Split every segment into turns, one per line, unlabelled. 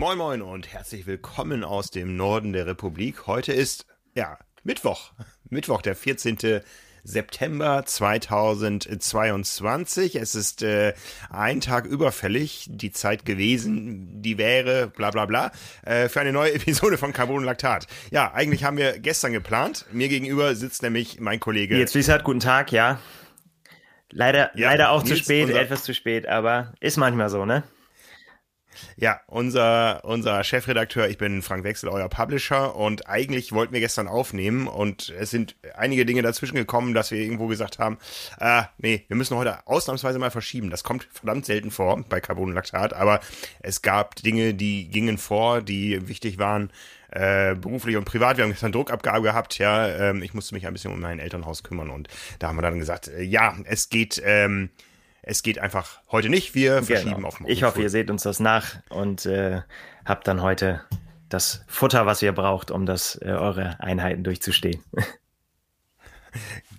Moin Moin und herzlich willkommen aus dem Norden der Republik. Heute ist, ja, Mittwoch. Mittwoch, der 14. September 2022. Es ist äh, ein Tag überfällig, die Zeit gewesen, die wäre, bla bla bla, äh, für eine neue Episode von Carbon Laktat. Ja, eigentlich haben wir gestern geplant. Mir gegenüber sitzt nämlich mein Kollege.
Jetzt Fließert, guten Tag, ja. Leider, ja, leider auch zu spät, etwas zu spät, aber ist manchmal so, ne?
Ja, unser, unser Chefredakteur, ich bin Frank Wechsel, euer Publisher. Und eigentlich wollten wir gestern aufnehmen. Und es sind einige Dinge dazwischen gekommen, dass wir irgendwo gesagt haben, äh, nee, wir müssen heute ausnahmsweise mal verschieben. Das kommt verdammt selten vor bei Carbonlactat, aber es gab Dinge, die gingen vor, die wichtig waren, äh, beruflich und privat. Wir haben gestern Druckabgabe gehabt, ja, ähm, ich musste mich ein bisschen um mein Elternhaus kümmern. Und da haben wir dann gesagt, äh, ja, es geht, ähm, es geht einfach heute nicht. Wir genau. verschieben genau. auf
morgen. Ich hoffe, ihr seht uns das nach und äh, habt dann heute das Futter, was ihr braucht, um das äh, eure Einheiten durchzustehen.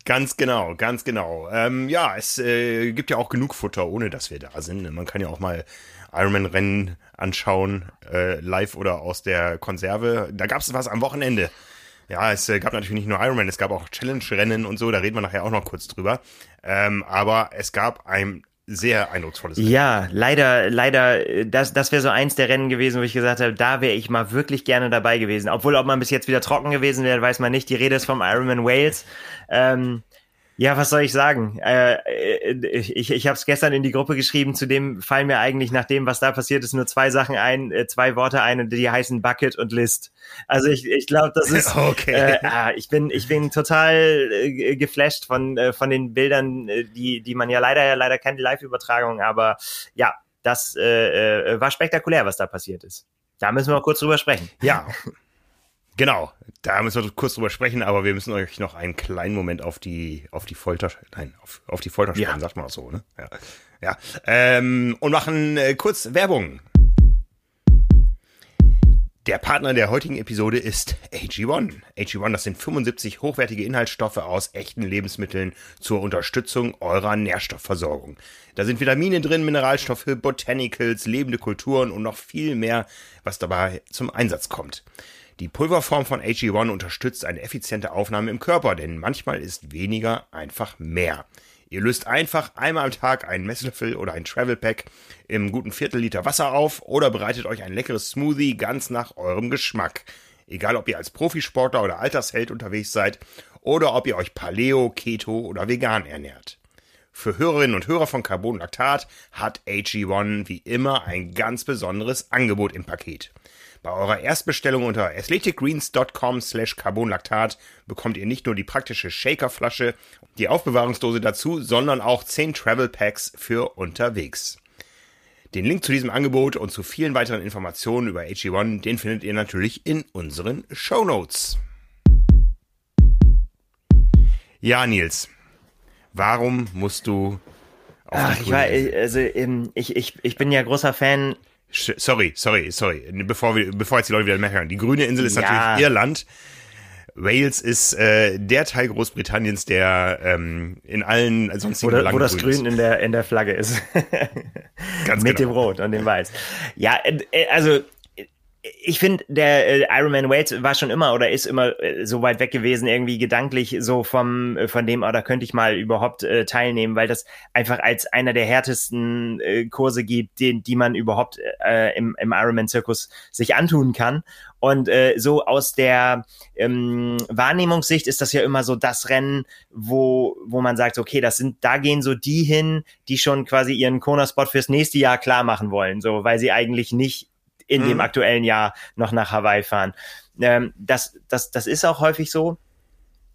Ganz genau, ganz genau. Ähm, ja, es äh, gibt ja auch genug Futter, ohne dass wir da sind. Man kann ja auch mal Ironman-Rennen anschauen, äh, live oder aus der Konserve. Da gab es was am Wochenende. Ja, es äh, gab natürlich nicht nur Ironman, es gab auch Challenge-Rennen und so, da reden wir nachher auch noch kurz drüber. Ähm, aber es gab ein sehr eindrucksvolles
Rennen. Ja, leider, leider, das, das wäre so eins der Rennen gewesen, wo ich gesagt habe, da wäre ich mal wirklich gerne dabei gewesen. Obwohl, ob man bis jetzt wieder trocken gewesen wäre, weiß man nicht. Die Rede ist vom Ironman Wales. Ähm, ja, was soll ich sagen? Äh, äh ich ich habe es gestern in die Gruppe geschrieben, zu dem fallen mir eigentlich nach dem, was da passiert ist, nur zwei Sachen ein, äh, zwei Worte ein und die heißen Bucket und List. Also ich, ich glaube, das ist okay. Äh, ah, ich bin ich bin total äh, geflasht von äh, von den Bildern, äh, die die man ja leider ja leider keine Live-Übertragung, aber ja, das äh, äh, war spektakulär, was da passiert ist. Da müssen wir mal kurz drüber sprechen.
Ja. Genau, da müssen wir kurz drüber sprechen, aber wir müssen euch noch einen kleinen Moment auf die, auf die Folter, nein, auf, auf die Folter spannen, ja. sagt man auch so, ne? Ja. ja. Ähm, und machen äh, kurz Werbung. Der Partner der heutigen Episode ist AG1. AG1, das sind 75 hochwertige Inhaltsstoffe aus echten Lebensmitteln zur Unterstützung eurer Nährstoffversorgung. Da sind Vitamine drin, Mineralstoffe, Botanicals, lebende Kulturen und noch viel mehr, was dabei zum Einsatz kommt. Die Pulverform von AG1 unterstützt eine effiziente Aufnahme im Körper, denn manchmal ist weniger einfach mehr. Ihr löst einfach einmal am Tag einen Messlöffel oder ein Travel Pack im guten Viertel Liter Wasser auf oder bereitet euch ein leckeres Smoothie ganz nach eurem Geschmack. Egal ob ihr als Profisportler oder Altersheld unterwegs seid oder ob ihr euch Paleo, Keto oder vegan ernährt. Für Hörerinnen und Hörer von Carbon Lactat hat AG1 wie immer ein ganz besonderes Angebot im Paket. Bei eurer Erstbestellung unter athleticgreens.com slash carbonlactat bekommt ihr nicht nur die praktische Shakerflasche, die Aufbewahrungsdose dazu, sondern auch 10 Travel Packs für unterwegs. Den Link zu diesem Angebot und zu vielen weiteren Informationen über AG1, den findet ihr natürlich in unseren Show Notes. Ja, Nils, warum musst du
auf Ach, ich, war, also, ähm, ich, ich, ich bin ja großer Fan
Sorry, sorry, sorry. Bevor, wir, bevor jetzt die Leute wieder mehr hören. Die grüne Insel ist ja. natürlich Irland. Wales ist äh, der Teil Großbritanniens, der ähm, in allen
sonstigen wo, wo das Grün in der in der Flagge ist. Ganz Mit genau. dem Rot und dem Weiß. Ja, äh, also ich finde, der äh, Iron Man Wade war schon immer oder ist immer äh, so weit weg gewesen, irgendwie gedanklich so vom, äh, von dem, oh, könnte ich mal überhaupt äh, teilnehmen, weil das einfach als einer der härtesten äh, Kurse gibt, den, die man überhaupt äh, im, im Ironman-Zirkus sich antun kann. Und äh, so aus der ähm, Wahrnehmungssicht ist das ja immer so das Rennen, wo, wo man sagt, okay, das sind, da gehen so die hin, die schon quasi ihren Kona-Spot fürs nächste Jahr klar machen wollen, so, weil sie eigentlich nicht in mhm. dem aktuellen Jahr noch nach Hawaii fahren. Ähm, das, das, das ist auch häufig so.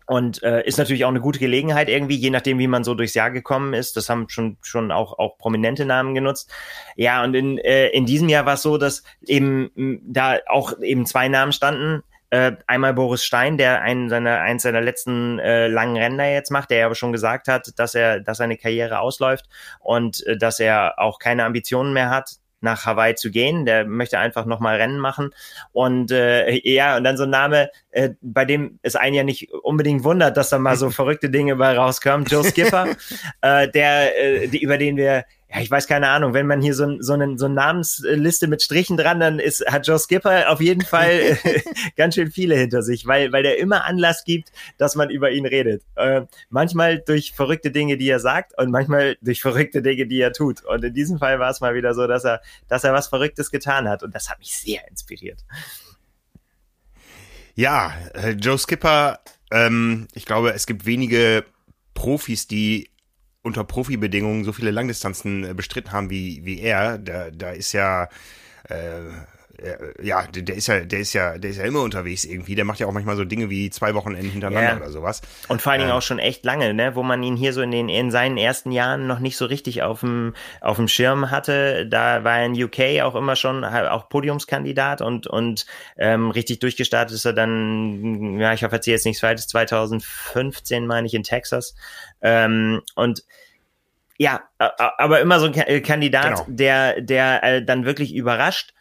Und äh, ist natürlich auch eine gute Gelegenheit irgendwie, je nachdem, wie man so durchs Jahr gekommen ist. Das haben schon schon auch auch prominente Namen genutzt. Ja, und in äh, in diesem Jahr war es so, dass eben da auch eben zwei Namen standen. Äh, einmal Boris Stein, der einen seiner eins seiner letzten äh, langen Rennen jetzt macht, der aber schon gesagt hat, dass er dass seine Karriere ausläuft und äh, dass er auch keine Ambitionen mehr hat nach Hawaii zu gehen. Der möchte einfach nochmal Rennen machen. Und äh, ja, und dann so ein Name, äh, bei dem es einen ja nicht unbedingt wundert, dass da mal so verrückte Dinge bei rauskommen. Joe Skipper, äh, der, äh, die, über den wir ja, ich weiß keine Ahnung, wenn man hier so, so, einen, so eine Namensliste mit Strichen dran, dann ist, hat Joe Skipper auf jeden Fall ganz schön viele hinter sich, weil, weil der immer Anlass gibt, dass man über ihn redet. Äh, manchmal durch verrückte Dinge, die er sagt und manchmal durch verrückte Dinge, die er tut. Und in diesem Fall war es mal wieder so, dass er, dass er was Verrücktes getan hat und das hat mich sehr inspiriert.
Ja, äh, Joe Skipper, ähm, ich glaube, es gibt wenige Profis, die unter Profibedingungen so viele Langdistanzen äh, bestritten haben wie, wie er. Da, da ist ja äh, ja, der ist ja, der ist ja, der ist ja immer unterwegs irgendwie. Der macht ja auch manchmal so Dinge wie zwei Wochenenden hintereinander ja. oder sowas.
Und vor allen Dingen äh, auch schon echt lange, ne, wo man ihn hier so in den in seinen ersten Jahren noch nicht so richtig auf dem auf dem Schirm hatte. Da war er in UK auch immer schon auch Podiumskandidat und und ähm, richtig durchgestartet ist er dann. Ja, ich hoffe, jetzt nichts Falsches. 2015 meine ich in Texas ähm, und ja, aber immer so ein Kandidat, genau. der, der äh, dann wirklich überrascht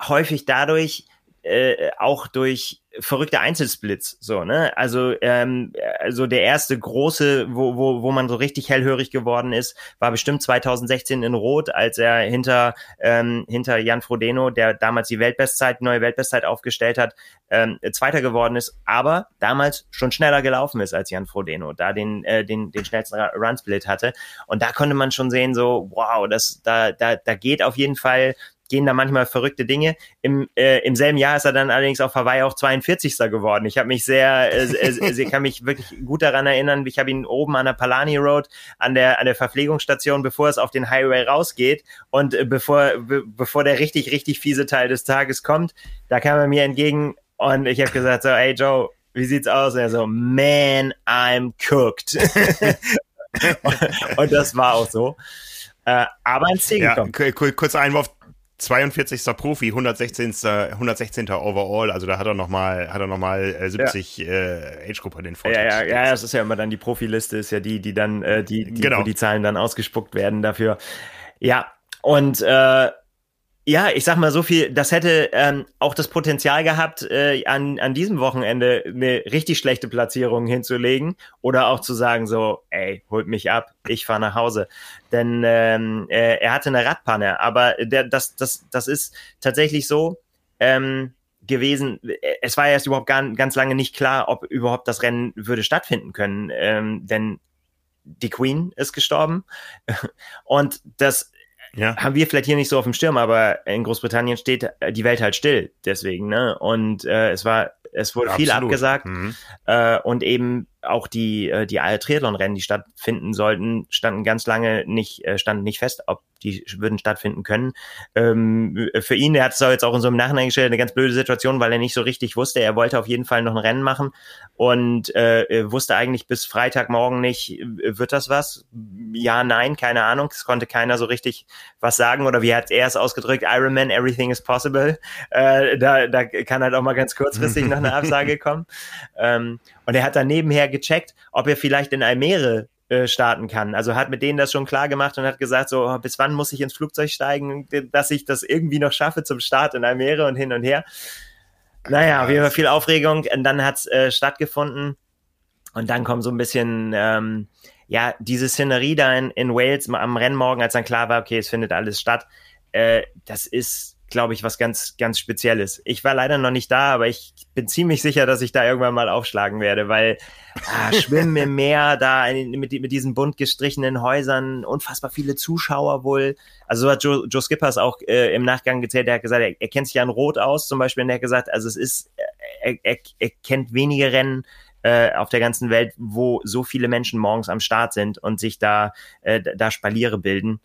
häufig dadurch, äh, auch durch verrückte Einzelsplits, so, ne? Also, ähm, also der erste große, wo, wo, wo man so richtig hellhörig geworden ist, war bestimmt 2016 in Rot, als er hinter, ähm, hinter Jan Frodeno, der damals die Weltbestzeit, neue Weltbestzeit aufgestellt hat, ähm, Zweiter geworden ist, aber damals schon schneller gelaufen ist als Jan Frodeno, da den, äh, den, den schnellsten Runsplit hatte. Und da konnte man schon sehen, so, wow, das, da, da, da geht auf jeden Fall gehen da manchmal verrückte Dinge. Im, äh, Im selben Jahr ist er dann allerdings auf Hawaii auch 42. geworden. Ich habe mich sehr, äh, äh, kann mich wirklich gut daran erinnern. Ich habe ihn oben an der Palani Road an der an der Verpflegungsstation, bevor es auf den Highway rausgeht und äh, bevor be bevor der richtig richtig fiese Teil des Tages kommt, da kam er mir entgegen und ich habe gesagt so, hey Joe, wie sieht's aus? Und er so, man, I'm cooked. und, und das war auch so. Äh, aber ins Ziel
gekommen. Ja, kurzer Einwurf 42. Profi, 116. 116. Overall, also da hat er nochmal, hat er noch mal 70 ja. äh, Age-Gruppe den
Vorteil. Ja, ja, ja, das ist ja immer dann die Profiliste, ist ja die, die dann, äh, die, die, genau. wo die Zahlen dann ausgespuckt werden dafür. Ja, und äh, ja, ich sag mal so viel, das hätte ähm, auch das Potenzial gehabt, äh, an, an diesem Wochenende eine richtig schlechte Platzierung hinzulegen oder auch zu sagen so, ey, holt mich ab, ich fahre nach Hause. Denn ähm, äh, er hatte eine Radpanne, aber der, das, das, das ist tatsächlich so ähm, gewesen. Es war erst überhaupt gar, ganz lange nicht klar, ob überhaupt das Rennen würde stattfinden können, ähm, denn die Queen ist gestorben und das ja. haben wir vielleicht hier nicht so auf dem Schirm, aber in Großbritannien steht die Welt halt still deswegen, ne? Und äh, es war, es wurde Absolut. viel abgesagt mhm. äh, und eben auch die, äh, die Triathlon-Rennen, die stattfinden sollten, standen ganz lange nicht, äh, standen nicht fest, ob die würden stattfinden können. Ähm, für ihn, er hat es auch jetzt auch in so einem Nachhinein gestellt, eine ganz blöde Situation, weil er nicht so richtig wusste. Er wollte auf jeden Fall noch ein Rennen machen und äh, wusste eigentlich bis Freitagmorgen nicht, wird das was? Ja, nein, keine Ahnung. Es konnte keiner so richtig was sagen oder wie hat er es ausgedrückt? Iron Man, everything is possible. Äh, da, da kann halt auch mal ganz kurzfristig noch eine Absage kommen. Ähm, und er hat dann nebenher gecheckt, ob er vielleicht in Almere äh, starten kann. Also hat mit denen das schon klar gemacht und hat gesagt, so oh, bis wann muss ich ins Flugzeug steigen, dass ich das irgendwie noch schaffe zum Start in Almere und hin und her. Naja, auf jeden viel Aufregung. Und dann hat's äh, stattgefunden. Und dann kommt so ein bisschen, ähm, ja, diese Szenerie da in, in Wales am Rennmorgen, als dann klar war, okay, es findet alles statt. Äh, das ist glaube ich, was ganz, ganz Spezielles. Ich war leider noch nicht da, aber ich bin ziemlich sicher, dass ich da irgendwann mal aufschlagen werde, weil ah, Schwimmen im Meer, da mit, mit diesen bunt gestrichenen Häusern, unfassbar viele Zuschauer wohl. Also so hat Joe, Joe Skippers auch äh, im Nachgang gezählt, der hat gesagt, er, er kennt sich ja in Rot aus zum Beispiel, und er hat gesagt, also es ist, er, er, er kennt wenige Rennen, äh, auf der ganzen Welt, wo so viele Menschen morgens am Start sind und sich da, äh, da Spaliere bilden.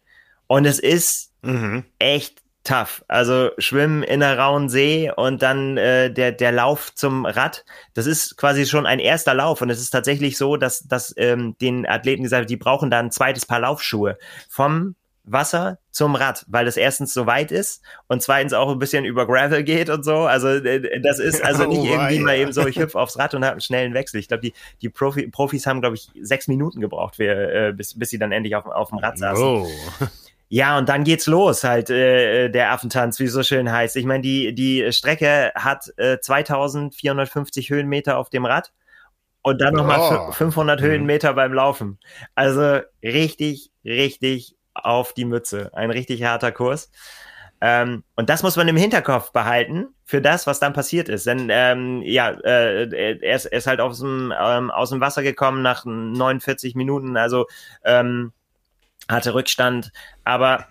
Und es ist mhm. echt tough. Also Schwimmen in einer rauen See und dann äh, der, der Lauf zum Rad. Das ist quasi schon ein erster Lauf und es ist tatsächlich so, dass, dass ähm, den Athleten gesagt die brauchen da ein zweites Paar Laufschuhe vom Wasser zum Rad, weil es erstens so weit ist und zweitens auch ein bisschen über Gravel geht und so. Also äh, das ist also nicht oh, irgendwie ja. mal eben so, ich hüpfe aufs Rad und habe einen schnellen Wechsel. Ich glaube, die, die Profi, Profis haben, glaube ich, sechs Minuten gebraucht, für, äh, bis, bis sie dann endlich auf, auf dem Rad saßen. Oh. Ja, und dann geht's los, halt äh, der Affentanz, wie so schön heißt. Ich meine, die, die Strecke hat äh, 2450 Höhenmeter auf dem Rad und dann nochmal oh. 500 mhm. Höhenmeter beim Laufen. Also richtig, richtig auf die Mütze. Ein richtig harter Kurs. Ähm, und das muss man im Hinterkopf behalten für das, was dann passiert ist. Denn ähm, ja, äh, er, ist, er ist halt aus dem, ähm, aus dem Wasser gekommen nach 49 Minuten, also ähm, hatte Rückstand. Aber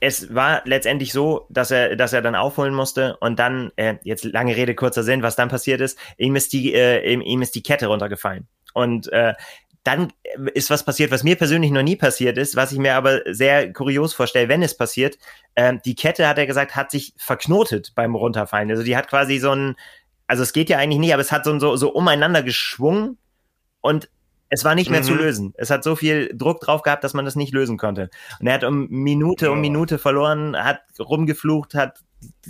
es war letztendlich so, dass er, dass er dann aufholen musste und dann, äh, jetzt lange Rede, kurzer Sinn, was dann passiert ist, ihm ist die, äh, ihm, ist die Kette runtergefallen. Und äh, dann ist was passiert, was mir persönlich noch nie passiert ist, was ich mir aber sehr kurios vorstelle, wenn es passiert. Ähm, die Kette, hat er gesagt, hat sich verknotet beim Runterfallen. Also die hat quasi so ein, also es geht ja eigentlich nicht, aber es hat so, so, so umeinander geschwungen und es war nicht mehr mhm. zu lösen. Es hat so viel Druck drauf gehabt, dass man das nicht lösen konnte. Und er hat um Minute um Minute verloren, hat rumgeflucht, hat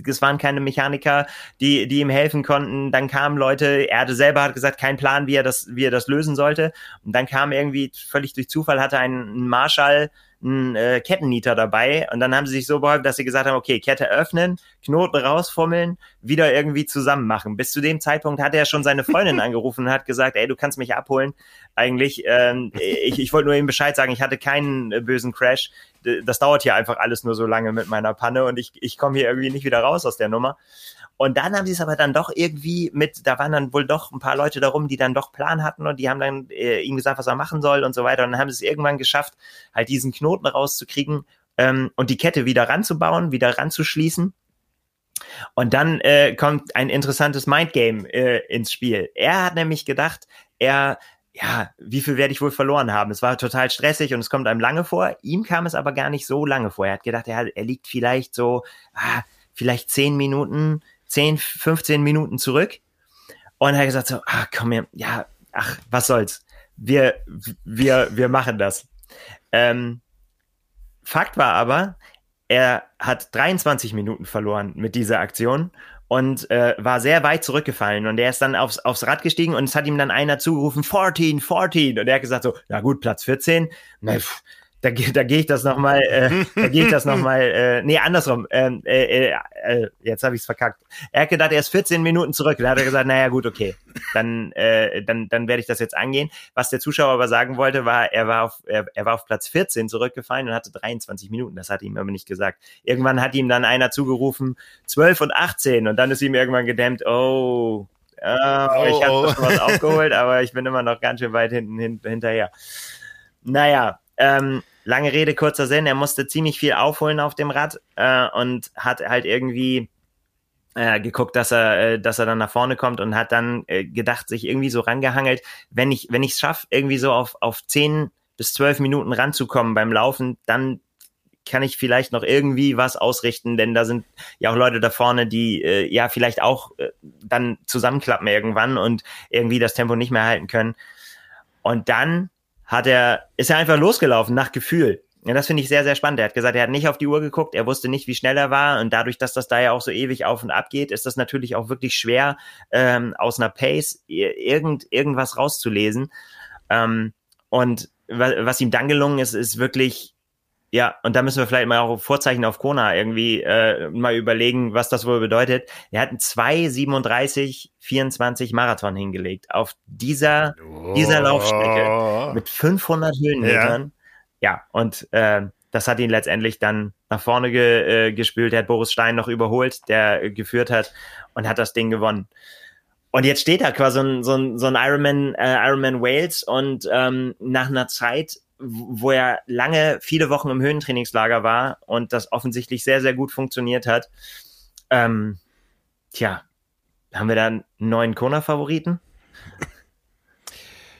es waren keine Mechaniker, die, die ihm helfen konnten. Dann kamen Leute, er hatte selber hat gesagt, kein Plan, wie er das, wie er das lösen sollte. Und dann kam irgendwie völlig durch Zufall hatte ein Marschall einen äh, Kettennieter dabei und dann haben sie sich so beholfen, dass sie gesagt haben, okay, Kette öffnen, Knoten rausfummeln, wieder irgendwie zusammen machen. Bis zu dem Zeitpunkt hat er schon seine Freundin angerufen und hat gesagt, ey, du kannst mich abholen. Eigentlich, ähm, ich, ich wollte nur ihm Bescheid sagen, ich hatte keinen äh, bösen Crash. Das dauert hier einfach alles nur so lange mit meiner Panne und ich, ich komme hier irgendwie nicht wieder raus aus der Nummer. Und dann haben sie es aber dann doch irgendwie mit, da waren dann wohl doch ein paar Leute darum, die dann doch Plan hatten und die haben dann äh, ihm gesagt, was er machen soll und so weiter. Und dann haben sie es irgendwann geschafft, halt diesen Knoten rauszukriegen ähm, und die Kette wieder ranzubauen, wieder ranzuschließen. Und dann äh, kommt ein interessantes Mindgame äh, ins Spiel. Er hat nämlich gedacht, er ja, wie viel werde ich wohl verloren haben? Es war total stressig und es kommt einem lange vor. Ihm kam es aber gar nicht so lange vor. Er hat gedacht, er, er liegt vielleicht so, ah, vielleicht zehn Minuten 10, 15 Minuten zurück und er hat gesagt so, ah, komm her, ja, ach, was soll's. Wir, wir, wir machen das. Ähm, Fakt war aber, er hat 23 Minuten verloren mit dieser Aktion und äh, war sehr weit zurückgefallen und er ist dann aufs, aufs Rad gestiegen und es hat ihm dann einer zugerufen, 14, 14 und er hat gesagt so, ja gut, Platz 14, na, pff, da, da gehe ich das nochmal, äh, da gehe ich das nochmal, äh, nee, andersrum, ähm, äh, äh, äh, jetzt habe ich es verkackt. Er hat gedacht, er ist 14 Minuten zurück. Da hat er gesagt, naja gut, okay, dann, äh, dann, dann werde ich das jetzt angehen. Was der Zuschauer aber sagen wollte, war, er war auf, er, er war auf Platz 14 zurückgefallen und hatte 23 Minuten. Das hat ihm aber nicht gesagt. Irgendwann hat ihm dann einer zugerufen, 12 und 18 und dann ist ihm irgendwann gedämmt, oh, oh, oh ich habe oh. was aufgeholt, aber ich bin immer noch ganz schön weit hinten hin, hinterher. Naja, ähm, lange Rede, kurzer Sinn, er musste ziemlich viel aufholen auf dem Rad äh, und hat halt irgendwie äh, geguckt, dass er, äh, dass er dann nach vorne kommt und hat dann äh, gedacht, sich irgendwie so rangehangelt, wenn ich, wenn es schaffe, irgendwie so auf, auf zehn bis zwölf Minuten ranzukommen beim Laufen, dann kann ich vielleicht noch irgendwie was ausrichten, denn da sind ja auch Leute da vorne, die äh, ja vielleicht auch äh, dann zusammenklappen irgendwann und irgendwie das Tempo nicht mehr halten können. Und dann hat er, ist er einfach losgelaufen nach Gefühl. Ja, das finde ich sehr, sehr spannend. Er hat gesagt, er hat nicht auf die Uhr geguckt, er wusste nicht, wie schnell er war. Und dadurch, dass das da ja auch so ewig auf und ab geht, ist das natürlich auch wirklich schwer, ähm, aus einer Pace irgend, irgendwas rauszulesen. Ähm, und was ihm dann gelungen ist, ist wirklich ja, und da müssen wir vielleicht mal auch Vorzeichen auf Kona irgendwie äh, mal überlegen, was das wohl bedeutet. Er hat einen 2,37, 24 Marathon hingelegt auf dieser, oh. dieser Laufstrecke mit 500 Höhenmetern. Ja, ja und äh, das hat ihn letztendlich dann nach vorne ge, äh, gespült. Er hat Boris Stein noch überholt, der äh, geführt hat und hat das Ding gewonnen. Und jetzt steht da quasi so ein, so ein, so ein Ironman, äh, Ironman Wales und ähm, nach einer Zeit wo er lange, viele Wochen im Höhentrainingslager war und das offensichtlich sehr, sehr gut funktioniert hat. Ähm, tja, haben wir da einen neuen Kona-Favoriten?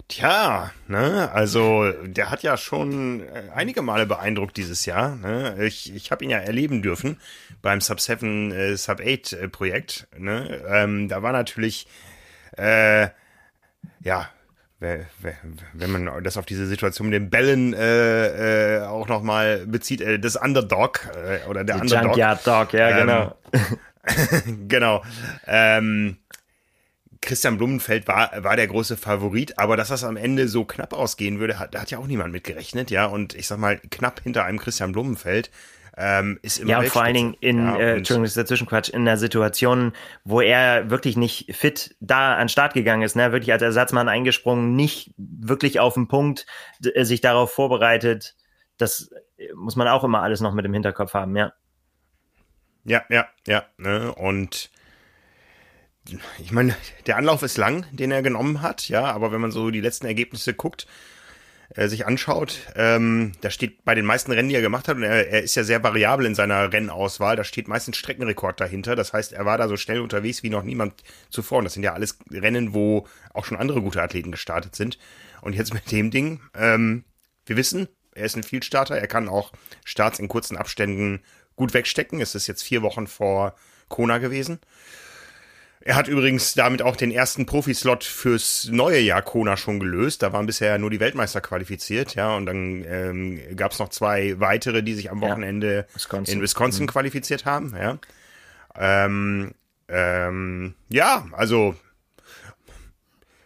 Tja, ne, also der hat ja schon äh, einige Male beeindruckt dieses Jahr. Ne? Ich, ich habe ihn ja erleben dürfen beim Sub 7, äh, Sub 8 äh, Projekt. Ne? Ähm, da war natürlich äh, ja wenn man das auf diese Situation mit den Bällen äh, äh, auch nochmal bezieht, äh, das Underdog äh, oder der
Die
Underdog.
Junkyard Dog, ja, ähm, genau.
genau. Ähm, Christian Blumenfeld war, war der große Favorit, aber dass das am Ende so knapp ausgehen würde, hat, da hat ja auch niemand mitgerechnet, ja. Und ich sag mal, knapp hinter einem Christian Blumenfeld ähm, ist immer
Ja, vor allen Dingen in, ja, äh, Entschuldigung, das ist dazwischen Quatsch, in einer Situation, wo er wirklich nicht fit da an Start gegangen ist, ne, wirklich als Ersatzmann eingesprungen, nicht wirklich auf den Punkt, äh, sich darauf vorbereitet, das muss man auch immer alles noch mit im Hinterkopf haben, ja.
Ja, ja, ja. Ne? Und ich meine, der Anlauf ist lang, den er genommen hat, ja, aber wenn man so die letzten Ergebnisse guckt, äh, sich anschaut, ähm, da steht bei den meisten Rennen, die er gemacht hat, und er, er ist ja sehr variabel in seiner Rennauswahl, da steht meistens Streckenrekord dahinter. Das heißt, er war da so schnell unterwegs wie noch niemand zuvor. Und das sind ja alles Rennen, wo auch schon andere gute Athleten gestartet sind. Und jetzt mit dem Ding, ähm, wir wissen, er ist ein Vielstarter, er kann auch Starts in kurzen Abständen gut wegstecken. Es ist jetzt vier Wochen vor Kona gewesen. Er hat übrigens damit auch den ersten Profislot fürs neue Jahr Kona schon gelöst. Da waren bisher nur die Weltmeister qualifiziert, ja, und dann ähm, gab es noch zwei weitere, die sich am Wochenende ja, Wisconsin. in Wisconsin mhm. qualifiziert haben, ja. Ähm, ähm, ja, also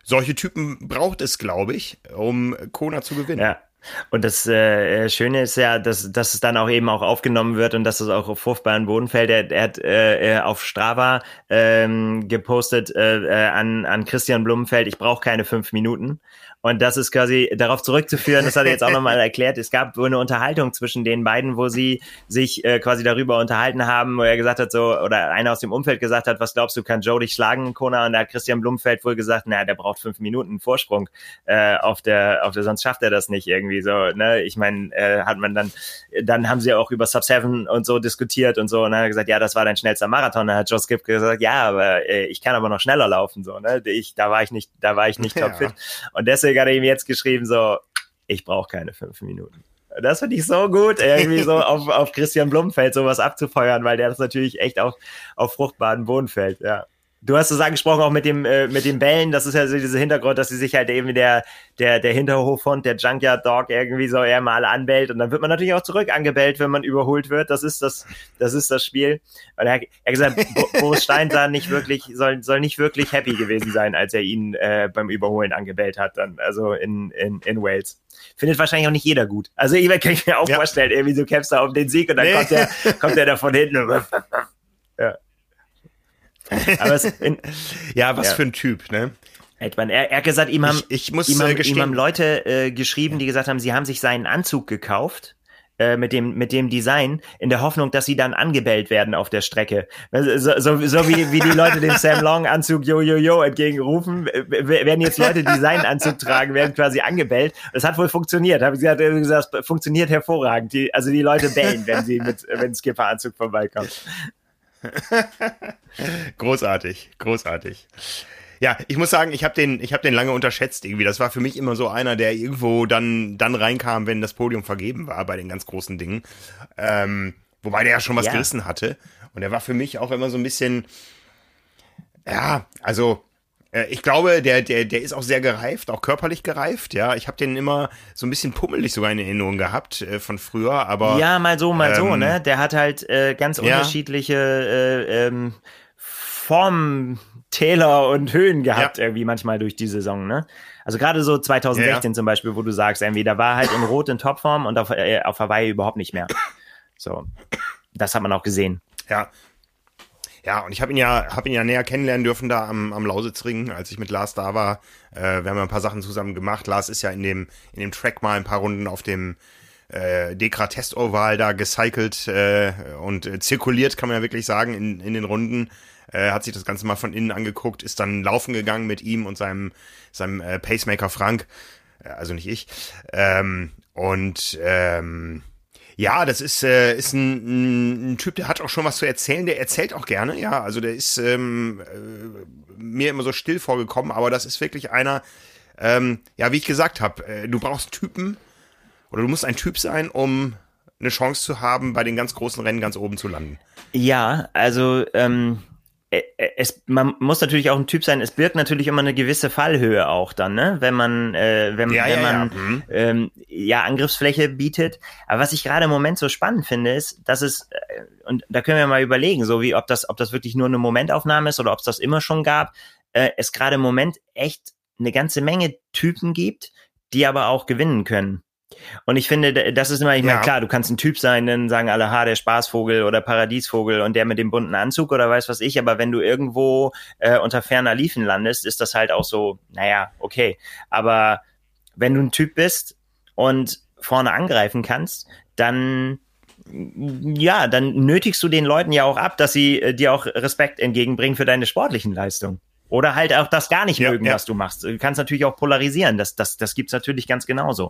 solche Typen braucht es, glaube ich, um Kona zu gewinnen.
Ja. Und das äh, Schöne ist ja, dass, dass es dann auch eben auch aufgenommen wird und dass es auch auf fruchtbaren Boden fällt. Er, er hat äh, auf Strava ähm, gepostet äh, äh an, an Christian Blumenfeld, ich brauche keine fünf Minuten. Und das ist quasi darauf zurückzuführen, das hat er jetzt auch nochmal erklärt, es gab wohl eine Unterhaltung zwischen den beiden, wo sie sich äh, quasi darüber unterhalten haben, wo er gesagt hat, so, oder einer aus dem Umfeld gesagt hat, was glaubst du, kann Joe dich schlagen, Kona? Und da hat Christian Blumfeld wohl gesagt, naja, der braucht fünf Minuten Vorsprung äh, auf der, auf der, sonst schafft er das nicht irgendwie so, ne? Ich meine, äh, hat man dann, dann haben sie auch über Sub 7 und so diskutiert und so, und dann hat er gesagt, ja, das war dein schnellster Marathon. Dann hat Joe Skip gesagt, ja, aber äh, ich kann aber noch schneller laufen, so, ne? Ich, da war ich nicht, da war ich nicht topfit. Ja. Und deswegen hat ihm jetzt geschrieben, so, ich brauche keine fünf Minuten. Das finde ich so gut, irgendwie so auf, auf Christian Blumenfeld sowas abzufeuern, weil der das natürlich echt auch auf fruchtbaren Boden fällt, ja. Du hast es angesprochen auch mit dem äh, mit den Bällen, das ist ja so dieser Hintergrund, dass sie sich halt eben der der der Hinterhofhund, der Junkyard Dog irgendwie so eher mal anbellt und dann wird man natürlich auch zurück angebellt, wenn man überholt wird. Das ist das das ist das Spiel. Und er, er hat gesagt, Boris Stein sah nicht wirklich soll soll nicht wirklich happy gewesen sein, als er ihn äh, beim Überholen angebellt hat dann also in in in Wales. Findet wahrscheinlich auch nicht jeder gut. Also ich kann ich mir auch ja. vorstellen, irgendwie so kämpfst du um den Sieg und dann nee. kommt der kommt der da von hinten. ja.
Aber es, in, ja, was ja. für ein Typ, ne?
Er, er hat gesagt, ihm haben,
ich, ich muss,
ihm,
haben,
äh, ihm haben Leute äh, geschrieben, die gesagt haben, sie haben sich seinen Anzug gekauft äh, mit dem mit dem Design in der Hoffnung, dass sie dann angebellt werden auf der Strecke. So, so, so wie, wie die Leute dem Sam Long Anzug Yo Yo Yo entgegenrufen, werden jetzt Leute, die seinen Anzug tragen, werden quasi angebellt. Das hat wohl funktioniert. Habe ich gesagt, gesagt, funktioniert hervorragend. Die, also die Leute bellen, wenn sie mit wenn Skipper Anzug vorbeikommt.
großartig, großartig. Ja, ich muss sagen, ich habe den, ich habe den lange unterschätzt irgendwie. Das war für mich immer so einer, der irgendwo dann, dann reinkam, wenn das Podium vergeben war bei den ganz großen Dingen. Ähm, wobei der ja schon was ja. gerissen hatte. Und er war für mich auch immer so ein bisschen, ja, also ich glaube, der, der, der ist auch sehr gereift, auch körperlich gereift, ja. Ich habe den immer so ein bisschen pummelig sogar in Erinnerung gehabt äh, von früher, aber.
Ja, mal so, mal ähm, so, ne? Der hat halt äh, ganz ja. unterschiedliche äh, ähm, Formen, Täler und Höhen gehabt, ja. irgendwie manchmal durch die Saison, ne? Also gerade so 2016 ja. zum Beispiel, wo du sagst, irgendwie, da war halt in Rot in Topform und auf, äh, auf Hawaii überhaupt nicht mehr. So. Das hat man auch gesehen.
Ja, ja, und ich habe ihn ja, habe ihn ja näher kennenlernen dürfen da am, am Lausitzring, als ich mit Lars da war. Äh, wir haben ja ein paar Sachen zusammen gemacht. Lars ist ja in dem, in dem Track mal ein paar Runden auf dem äh, Dekra Test Oval da gecycelt äh, und äh, zirkuliert, kann man ja wirklich sagen, in, in den Runden. Äh, hat sich das Ganze mal von innen angeguckt, ist dann laufen gegangen mit ihm und seinem, seinem äh, Pacemaker Frank. Äh, also nicht ich. Ähm, und ähm, ja, das ist, äh, ist ein, ein Typ, der hat auch schon was zu erzählen, der erzählt auch gerne, ja. Also der ist ähm, äh, mir immer so still vorgekommen, aber das ist wirklich einer, ähm, ja, wie ich gesagt habe, äh, du brauchst Typen oder du musst ein Typ sein, um eine Chance zu haben, bei den ganz großen Rennen ganz oben zu landen.
Ja, also ähm, es, man muss natürlich auch ein Typ sein, es birgt natürlich immer eine gewisse Fallhöhe auch dann, ne? Wenn man, äh, wenn, ja, wenn ja, man ja. Mhm. Ähm, ja Angriffsfläche bietet. Aber was ich gerade im Moment so spannend finde, ist, dass es, äh, und da können wir mal überlegen, so wie ob das, ob das wirklich nur eine Momentaufnahme ist oder ob es das immer schon gab, äh, es gerade im Moment echt eine ganze Menge Typen gibt, die aber auch gewinnen können. Und ich finde, das ist immer, ich meine, ja. klar, du kannst ein Typ sein, dann sagen alle, ha, der Spaßvogel oder Paradiesvogel und der mit dem bunten Anzug oder weiß was ich, aber wenn du irgendwo äh, unter ferner Liefen landest, ist das halt auch so, naja, okay. Aber wenn du ein Typ bist und vorne angreifen kannst, dann ja, dann nötigst du den Leuten ja auch ab, dass sie äh, dir auch Respekt entgegenbringen für deine sportlichen Leistungen. Oder halt auch das gar nicht ja, mögen, ja. was du machst. Du kannst natürlich auch polarisieren. Das, das, das gibt's natürlich ganz genauso.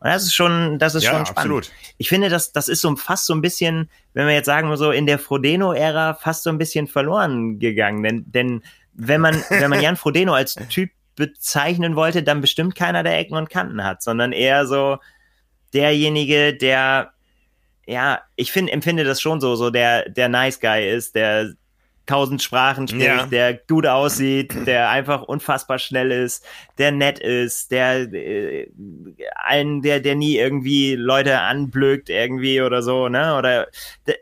Und das ist schon, das ist ja, schon spannend. Absolut. Ich finde, das, das ist so fast so ein bisschen, wenn wir jetzt sagen, so in der Frodeno-Ära fast so ein bisschen verloren gegangen. Denn, denn wenn man, wenn man Jan Frodeno als Typ bezeichnen wollte, dann bestimmt keiner der Ecken und Kanten hat, sondern eher so derjenige, der ja, ich finde, empfinde das schon so, so der, der Nice Guy ist, der tausend Sprachen spricht, ja. der gut aussieht, der einfach unfassbar schnell ist, der nett ist, der äh, einen, der, der nie irgendwie Leute anblökt irgendwie oder so, ne? Oder der,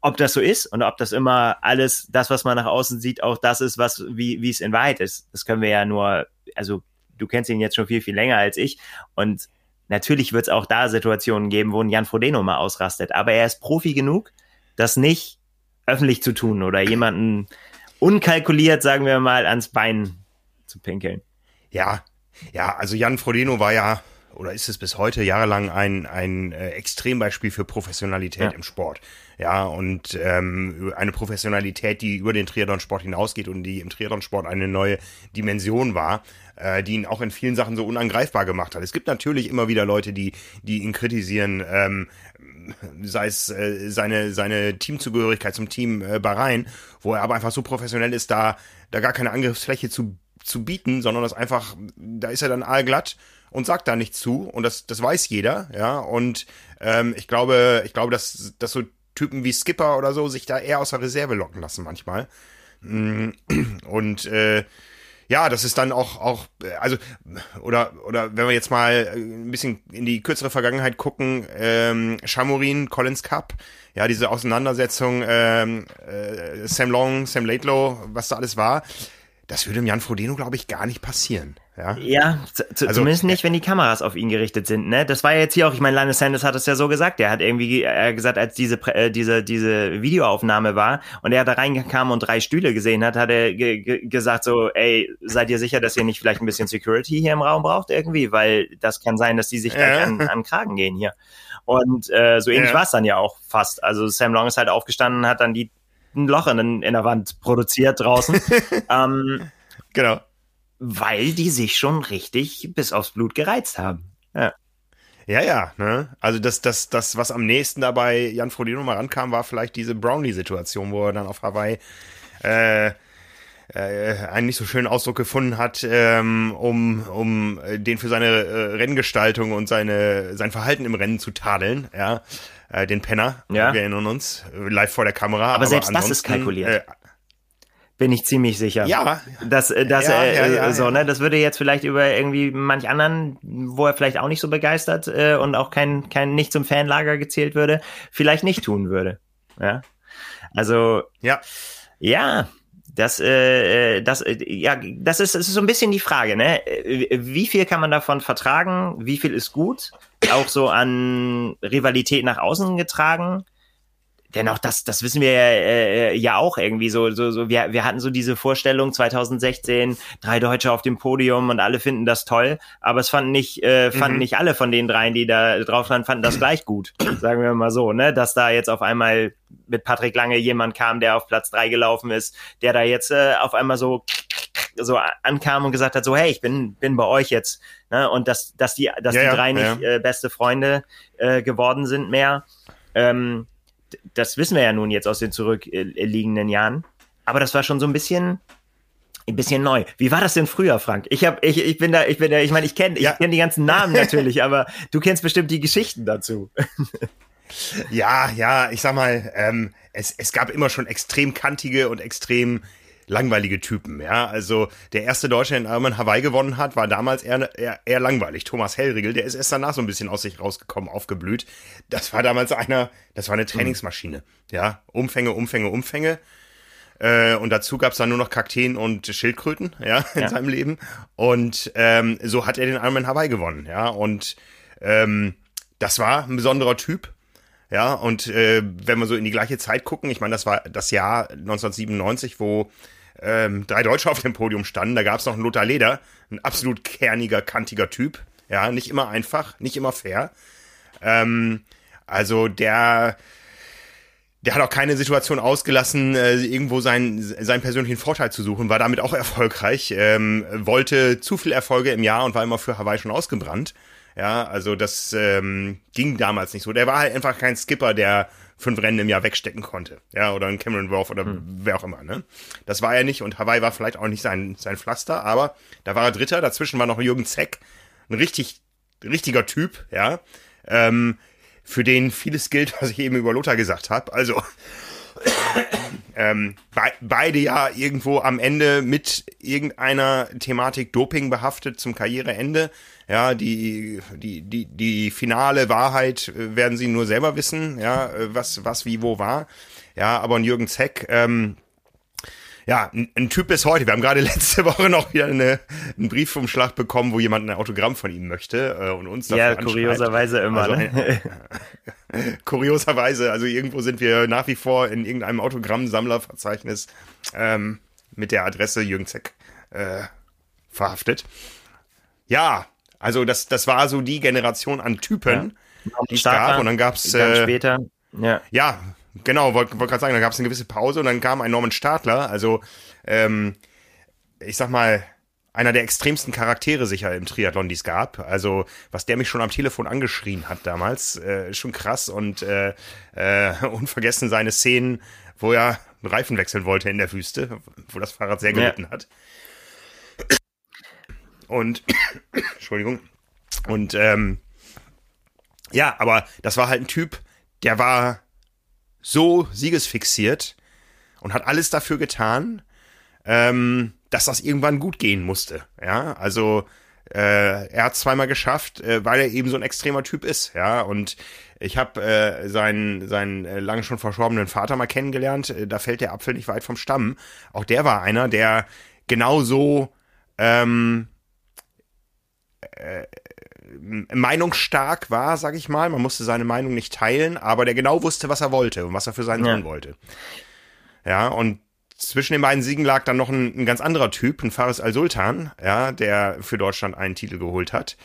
ob das so ist und ob das immer alles, das, was man nach außen sieht, auch das ist, was, wie, wie es in Wahrheit ist. Das können wir ja nur, also du kennst ihn jetzt schon viel, viel länger als ich und Natürlich wird es auch da Situationen geben, wo ein Jan Frodeno mal ausrastet, aber er ist Profi genug, das nicht öffentlich zu tun oder jemanden unkalkuliert, sagen wir mal, ans Bein zu pinkeln.
Ja, ja, also Jan Frodeno war ja oder ist es bis heute jahrelang ein, ein äh, Extrembeispiel für Professionalität ja. im Sport. Ja, und ähm, eine Professionalität, die über den Triathlon-Sport hinausgeht und die im Triathlon-Sport eine neue Dimension war äh, die ihn auch in vielen Sachen so unangreifbar gemacht hat. Es gibt natürlich immer wieder Leute, die, die ihn kritisieren, ähm, sei es äh, seine, seine Teamzugehörigkeit zum Team äh, Bahrain, wo er aber einfach so professionell ist, da, da gar keine Angriffsfläche zu, zu bieten, sondern das einfach, da ist er dann allglatt und sagt da nichts zu und das, das weiß jeder, ja, und ähm, ich glaube, ich glaube, dass, dass so Typen wie Skipper oder so sich da eher aus der Reserve locken lassen manchmal. Mm, und äh, ja, das ist dann auch, auch, also, oder, oder wenn wir jetzt mal ein bisschen in die kürzere Vergangenheit gucken, ähm, Chamorin, Collins Cup, ja, diese Auseinandersetzung, ähm, äh, Sam Long, Sam Laidlow, was da alles war, das würde dem Jan Frodeno, glaube ich, gar nicht passieren. Ja,
ja also, zumindest nicht, wenn die Kameras auf ihn gerichtet sind. Ne? Das war jetzt hier auch, ich meine, Linus Sanders hat es ja so gesagt. Er hat irgendwie er gesagt, als diese, äh, diese, diese Videoaufnahme war und er da reinkam und drei Stühle gesehen hat, hat er gesagt so, ey, seid ihr sicher, dass ihr nicht vielleicht ein bisschen Security hier im Raum braucht irgendwie? Weil das kann sein, dass die sich gleich an, an Kragen gehen hier. Und äh, so ähnlich ja. war es dann ja auch fast. Also Sam Long ist halt aufgestanden, hat dann die ein Loch in, in der Wand produziert draußen. ähm, genau. Weil die sich schon richtig bis aufs Blut gereizt haben. Ja.
Ja, ja, ne? Also das, das, das, was am nächsten dabei Jan Frodeno mal rankam, war vielleicht diese Brownlee-Situation, wo er dann auf Hawaii äh, äh, einen nicht so schönen Ausdruck gefunden hat, ähm, um, um den für seine äh, Renngestaltung und seine, sein Verhalten im Rennen zu tadeln, ja äh, den Penner. Ja. Wir erinnern uns, live vor der Kamera.
Aber, aber selbst das ist kalkuliert. Äh, bin ich ziemlich sicher.
Ja.
Das, äh, das, ja, äh, ja, ja, so, ne, das würde jetzt vielleicht über irgendwie manch anderen, wo er vielleicht auch nicht so begeistert äh, und auch kein, kein nicht zum Fanlager gezählt würde, vielleicht nicht tun würde. Ja. Also. Ja. Ja. Das, äh, äh das, äh, ja, das ist, das ist so ein bisschen die Frage, ne? Wie viel kann man davon vertragen? Wie viel ist gut? Auch so an Rivalität nach außen getragen? Dennoch, das, das wissen wir äh, ja auch irgendwie so, so, so. Wir, wir hatten so diese Vorstellung 2016, drei Deutsche auf dem Podium und alle finden das toll, aber es fanden nicht, äh, fanden mhm. nicht alle von den dreien, die da drauf waren, fanden das gleich gut, sagen wir mal so, ne, dass da jetzt auf einmal mit Patrick Lange jemand kam, der auf Platz drei gelaufen ist, der da jetzt äh, auf einmal so so ankam und gesagt hat, so hey, ich bin bin bei euch jetzt, ne? Und dass dass die dass ja, die drei ja, nicht ja. Äh, beste Freunde äh, geworden sind mehr. Ähm, das wissen wir ja nun jetzt aus den zurückliegenden Jahren. Aber das war schon so ein bisschen, ein bisschen neu. Wie war das denn früher, Frank? Ich habe, ich, ich bin da, ich bin da, ich meine, ich kenne, ja. ich kenne die ganzen Namen natürlich, aber du kennst bestimmt die Geschichten dazu.
ja, ja, ich sag mal, ähm, es, es gab immer schon extrem kantige und extrem langweilige Typen, ja. Also der erste Deutsche, der in Ironman Hawaii gewonnen hat, war damals eher, eher, eher langweilig. Thomas Hellriegel, der ist erst danach so ein bisschen aus sich rausgekommen, aufgeblüht. Das war damals einer, das war eine Trainingsmaschine, ja. Umfänge, Umfänge, Umfänge. Äh, und dazu gab's dann nur noch Kakteen und Schildkröten, ja, in ja. seinem Leben. Und ähm, so hat er den Ironman Hawaii gewonnen, ja. Und ähm, das war ein besonderer Typ. Ja, und äh, wenn wir so in die gleiche Zeit gucken, ich meine, das war das Jahr 1997, wo ähm, drei Deutsche auf dem Podium standen. Da gab es noch einen Lothar Leder, ein absolut kerniger, kantiger Typ. Ja, nicht immer einfach, nicht immer fair. Ähm, also der, der hat auch keine Situation ausgelassen, äh, irgendwo seinen, seinen persönlichen Vorteil zu suchen, war damit auch erfolgreich, ähm, wollte zu viel Erfolge im Jahr und war immer für Hawaii schon ausgebrannt. Ja, also das ähm, ging damals nicht so. Der war halt einfach kein Skipper, der fünf Rennen im Jahr wegstecken konnte. Ja, oder ein Cameron Worth oder hm. wer auch immer, ne? Das war er nicht und Hawaii war vielleicht auch nicht sein, sein Pflaster, aber da war er Dritter, dazwischen war noch Jürgen Zeck, ein richtig, richtiger Typ, ja, ähm, für den vieles gilt, was ich eben über Lothar gesagt habe. Also, ähm, be beide ja irgendwo am Ende mit irgendeiner Thematik Doping behaftet zum Karriereende. Ja, die, die, die, die finale Wahrheit äh, werden sie nur selber wissen, ja, äh, was, was wie wo war. Ja, aber ein Jürgen Zeck, ähm, ja, ein, ein Typ bis heute. Wir haben gerade letzte Woche noch wieder eine, einen Briefumschlag bekommen, wo jemand ein Autogramm von ihm möchte äh, und uns
Ja, kurioserweise immer. Also ne?
kurioserweise, also irgendwo sind wir nach wie vor in irgendeinem Autogrammsammlerverzeichnis ähm, mit der Adresse Jürgen Zeck äh, verhaftet. Ja, also das, das war so die Generation an Typen, ja. die es gab. Und dann gab's
äh, später. Ja.
ja, genau, wollte wollt gerade sagen, da gab es eine gewisse Pause und dann kam ein Norman Stadler, also ähm, ich sag mal, einer der extremsten Charaktere sicher im Triathlon, die es gab. Also, was der mich schon am Telefon angeschrien hat damals, äh, schon krass und äh, äh, unvergessen seine Szenen, wo er einen Reifen wechseln wollte in der Wüste, wo das Fahrrad sehr gelitten ja. hat. Und Entschuldigung. Und ähm, ja, aber das war halt ein Typ, der war so siegesfixiert und hat alles dafür getan, ähm, dass das irgendwann gut gehen musste. Ja, also äh, er hat zweimal geschafft, äh, weil er eben so ein extremer Typ ist. Ja, und ich habe äh, seinen, seinen äh, lange schon verstorbenen Vater mal kennengelernt. Äh, da fällt der Apfel nicht weit vom Stamm. Auch der war einer, der genauso ähm, äh, meinungsstark war, sag ich mal. Man musste seine Meinung nicht teilen, aber der genau wusste, was er wollte und was er für seinen ja. Sohn wollte. Ja, und zwischen den beiden Siegen lag dann noch ein, ein ganz anderer Typ, ein Faris Al-Sultan, ja, der für Deutschland einen Titel geholt hat.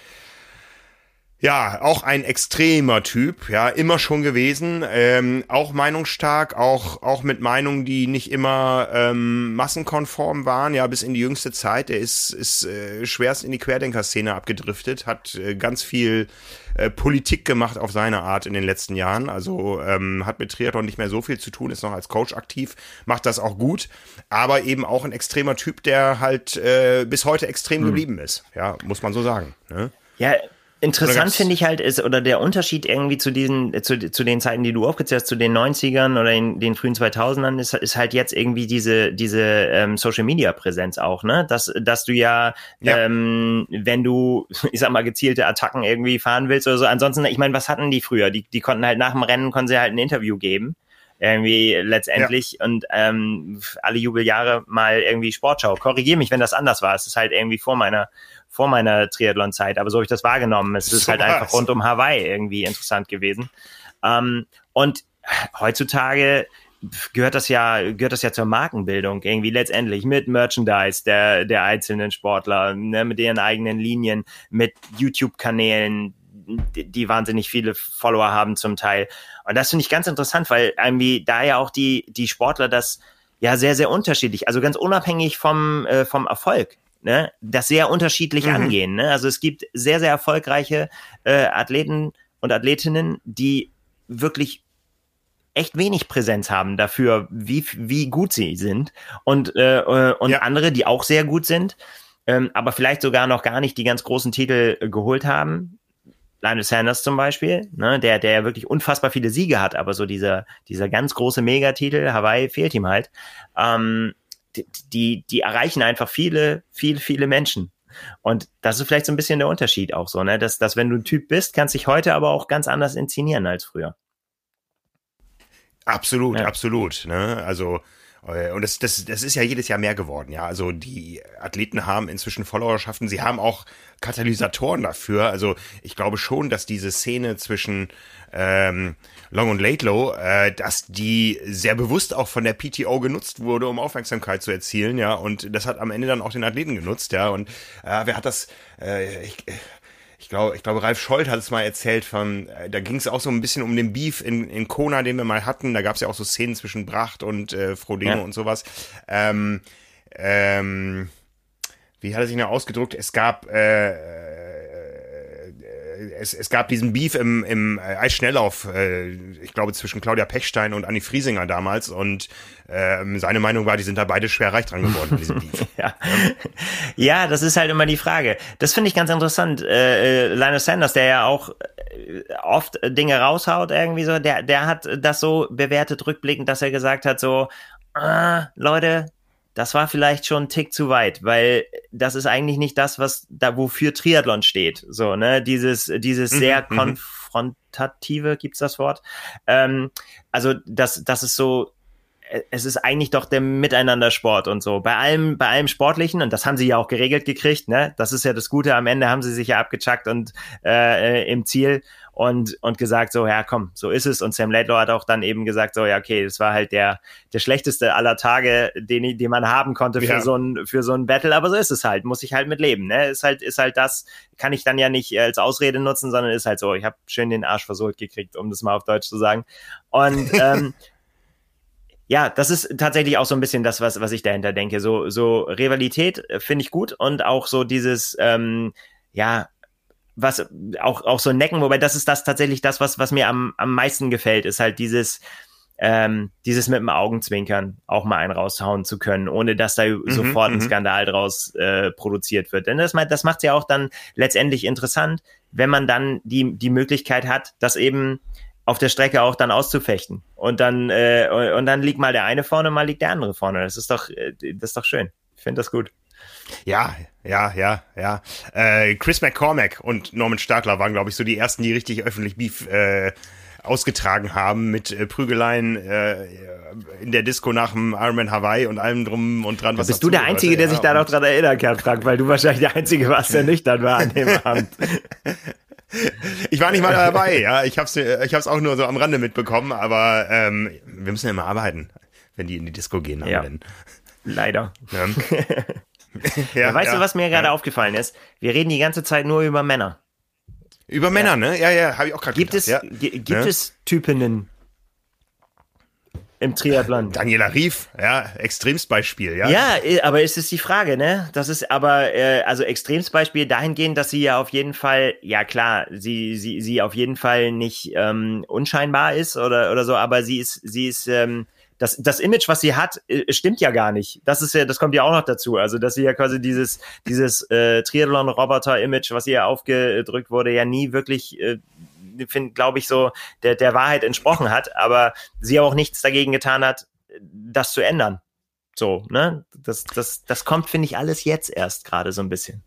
Ja, auch ein extremer Typ, ja, immer schon gewesen, ähm, auch meinungsstark, auch auch mit Meinungen, die nicht immer ähm, massenkonform waren, ja, bis in die jüngste Zeit. Er ist ist äh, schwerst in die Querdenker-Szene abgedriftet, hat äh, ganz viel äh, Politik gemacht auf seine Art in den letzten Jahren. Also ähm, hat mit Triathlon nicht mehr so viel zu tun, ist noch als Coach aktiv, macht das auch gut, aber eben auch ein extremer Typ, der halt äh, bis heute extrem hm. geblieben ist, ja, muss man so sagen. Ne?
Ja, Interessant finde ich halt ist, oder der Unterschied irgendwie zu diesen, zu, zu den Zeiten, die du aufgezählt hast, zu den 90ern oder in den frühen 2000ern, ist, ist halt jetzt irgendwie diese, diese ähm, Social Media Präsenz auch, ne? Dass, dass du ja, ja. Ähm, wenn du, ich sag mal, gezielte Attacken irgendwie fahren willst oder so, ansonsten, ich meine, was hatten die früher? Die, die konnten halt nach dem Rennen, konnten sie halt ein Interview geben irgendwie letztendlich ja. und ähm, alle Jubeljahre mal irgendwie Sportschau. Korrigier mich, wenn das anders war. Es ist halt irgendwie vor meiner vor meiner Triathlon-Zeit, aber so habe ich das wahrgenommen. Es ist so halt was. einfach rund um Hawaii irgendwie interessant gewesen. Ähm, und heutzutage gehört das ja gehört das ja zur Markenbildung irgendwie letztendlich mit Merchandise der der einzelnen Sportler ne, mit ihren eigenen Linien mit YouTube Kanälen die, die wahnsinnig viele Follower haben zum Teil und das finde ich ganz interessant weil irgendwie da ja auch die die Sportler das ja sehr sehr unterschiedlich also ganz unabhängig vom äh, vom Erfolg ne, das sehr unterschiedlich mhm. angehen. Ne? Also es gibt sehr, sehr erfolgreiche äh, Athleten und Athletinnen, die wirklich echt wenig Präsenz haben dafür, wie, wie gut sie sind. Und, äh, äh, und ja. andere, die auch sehr gut sind, ähm, aber vielleicht sogar noch gar nicht die ganz großen Titel äh, geholt haben. Lionel Sanders zum Beispiel, ne, der, der ja wirklich unfassbar viele Siege hat, aber so dieser, dieser ganz große Megatitel, Hawaii fehlt ihm halt. Ähm, die, die erreichen einfach viele, viele, viele Menschen. Und das ist vielleicht so ein bisschen der Unterschied auch so, ne? Dass, dass wenn du ein Typ bist, kannst dich heute aber auch ganz anders inszenieren als früher.
Absolut, ja. absolut. Ne? Also äh, und das, das, das ist ja jedes Jahr mehr geworden, ja. Also die Athleten haben inzwischen Followerschaften, sie haben auch Katalysatoren dafür. Also ich glaube schon, dass diese Szene zwischen ähm, Long und Laidlow, äh, dass die sehr bewusst auch von der PTO genutzt wurde, um Aufmerksamkeit zu erzielen, ja. Und das hat am Ende dann auch den Athleten genutzt, ja. Und äh, wer hat das? Äh, ich, ich glaube, ich glaube, Ralf Scholz hat es mal erzählt von, äh, da ging es auch so ein bisschen um den Beef in, in Kona, den wir mal hatten. Da gab es ja auch so Szenen zwischen Bracht und äh, Frodeno ja. und sowas. Ähm, ähm, wie hat er sich noch ausgedrückt? Es gab äh, es, es gab diesen Beef im, im Eisschnelllauf, äh, ich glaube zwischen Claudia Pechstein und Anni Friesinger damals und ähm, seine Meinung war, die sind da beide schwer reich dran geworden
ja. ja, das ist halt immer die Frage. Das finde ich ganz interessant. Äh, äh, Linus Sanders, der ja auch äh, oft Dinge raushaut irgendwie so, der, der hat das so bewertet rückblickend, dass er gesagt hat so, ah, Leute, das war vielleicht schon ein Tick zu weit, weil das ist eigentlich nicht das, was da wofür Triathlon steht. So, ne, dieses dieses mhm, sehr mhm, konfrontative, gibt's das Wort? Ähm, also das das ist so es ist eigentlich doch der Miteinandersport und so. Bei allem, bei allem Sportlichen, und das haben sie ja auch geregelt gekriegt, ne? Das ist ja das Gute. Am Ende haben sie sich ja abgechuckt und äh, im Ziel und, und gesagt, so, ja, komm, so ist es. Und Sam Laidlaw hat auch dann eben gesagt, so, ja, okay, das war halt der, der schlechteste aller Tage, den, den man haben konnte für ja. so ein, für so ein Battle. Aber so ist es halt, muss ich halt mit leben, ne? Ist halt, ist halt das, kann ich dann ja nicht als Ausrede nutzen, sondern ist halt so, ich habe schön den Arsch versohlt gekriegt, um das mal auf Deutsch zu sagen. Und, ähm, ja, das ist tatsächlich auch so ein bisschen das, was, was ich dahinter denke. So, so Rivalität äh, finde ich gut und auch so dieses, ähm, ja, was auch auch so necken, wobei das ist das tatsächlich das, was was mir am am meisten gefällt, ist halt dieses ähm, dieses mit dem Augenzwinkern auch mal einen raushauen zu können, ohne dass da mhm, sofort ein mhm. Skandal draus äh, produziert wird. Denn das, das macht ja auch dann letztendlich interessant, wenn man dann die die Möglichkeit hat, das eben auf der Strecke auch dann auszufechten. Und dann äh, und dann liegt mal der eine vorne, mal liegt der andere vorne. Das ist doch äh, das ist doch schön. Ich finde das gut.
Ja, ja, ja, ja. Äh, Chris McCormack und Norman Stadler waren, glaube ich, so die ersten, die richtig öffentlich Beef äh, ausgetragen haben mit äh, Prügeleien äh, in der Disco nach dem Ironman Hawaii und allem drum und dran.
Was bist du der Einzige, der sich da noch dran erinnern kann, Frank, weil du wahrscheinlich der Einzige warst, der nüchtern war an dem Abend.
Ich war nicht mal dabei, ja. Ich hab's, ich hab's auch nur so am Rande mitbekommen, aber ähm, wir müssen ja immer arbeiten, wenn die in die Disco gehen.
Ja. Leider. Ja. ja, weißt ja, du, was mir gerade aufgefallen ist? Wir reden die ganze Zeit nur über Männer.
Über Männer, ne? Ja, ja, habe ich auch gerade gedacht,
es gibt es Typinnen im Triathlon?
Daniela Rief, ja, Extremsbeispiel, ja.
Ja, aber ist es die Frage, ne? Das ist aber äh, also Extremsbeispiel dahingehend, dass sie ja auf jeden Fall, ja klar, sie sie sie auf jeden Fall nicht ähm, unscheinbar ist oder oder so, aber sie ist sie ist ähm, das, das Image, was sie hat, äh, stimmt ja gar nicht. Das ist ja, das kommt ja auch noch dazu. Also, dass sie ja quasi dieses, dieses äh, Triathlon-Roboter-Image, was ihr aufgedrückt wurde, ja nie wirklich, äh, finde, glaube ich, so der, der Wahrheit entsprochen hat, aber sie auch nichts dagegen getan hat, das zu ändern. So, ne? Das, das, das kommt, finde ich, alles jetzt erst gerade so ein bisschen.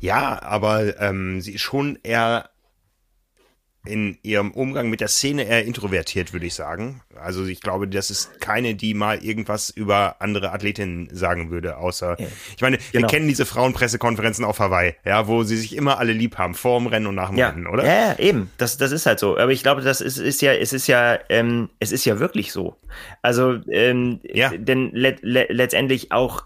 Ja, aber ähm, sie ist schon eher in ihrem Umgang mit der Szene eher introvertiert, würde ich sagen. Also ich glaube, das ist keine, die mal irgendwas über andere Athletinnen sagen würde, außer, ja. ich meine, genau. wir kennen diese Frauenpressekonferenzen auf Hawaii, ja, wo sie sich immer alle lieb haben, vor dem Rennen und nach dem
ja.
Rennen, oder?
Ja, eben, das, das ist halt so. Aber ich glaube, das ist, ist ja, es ist ja, ähm, es ist ja wirklich so. Also, ähm, ja. denn le le letztendlich auch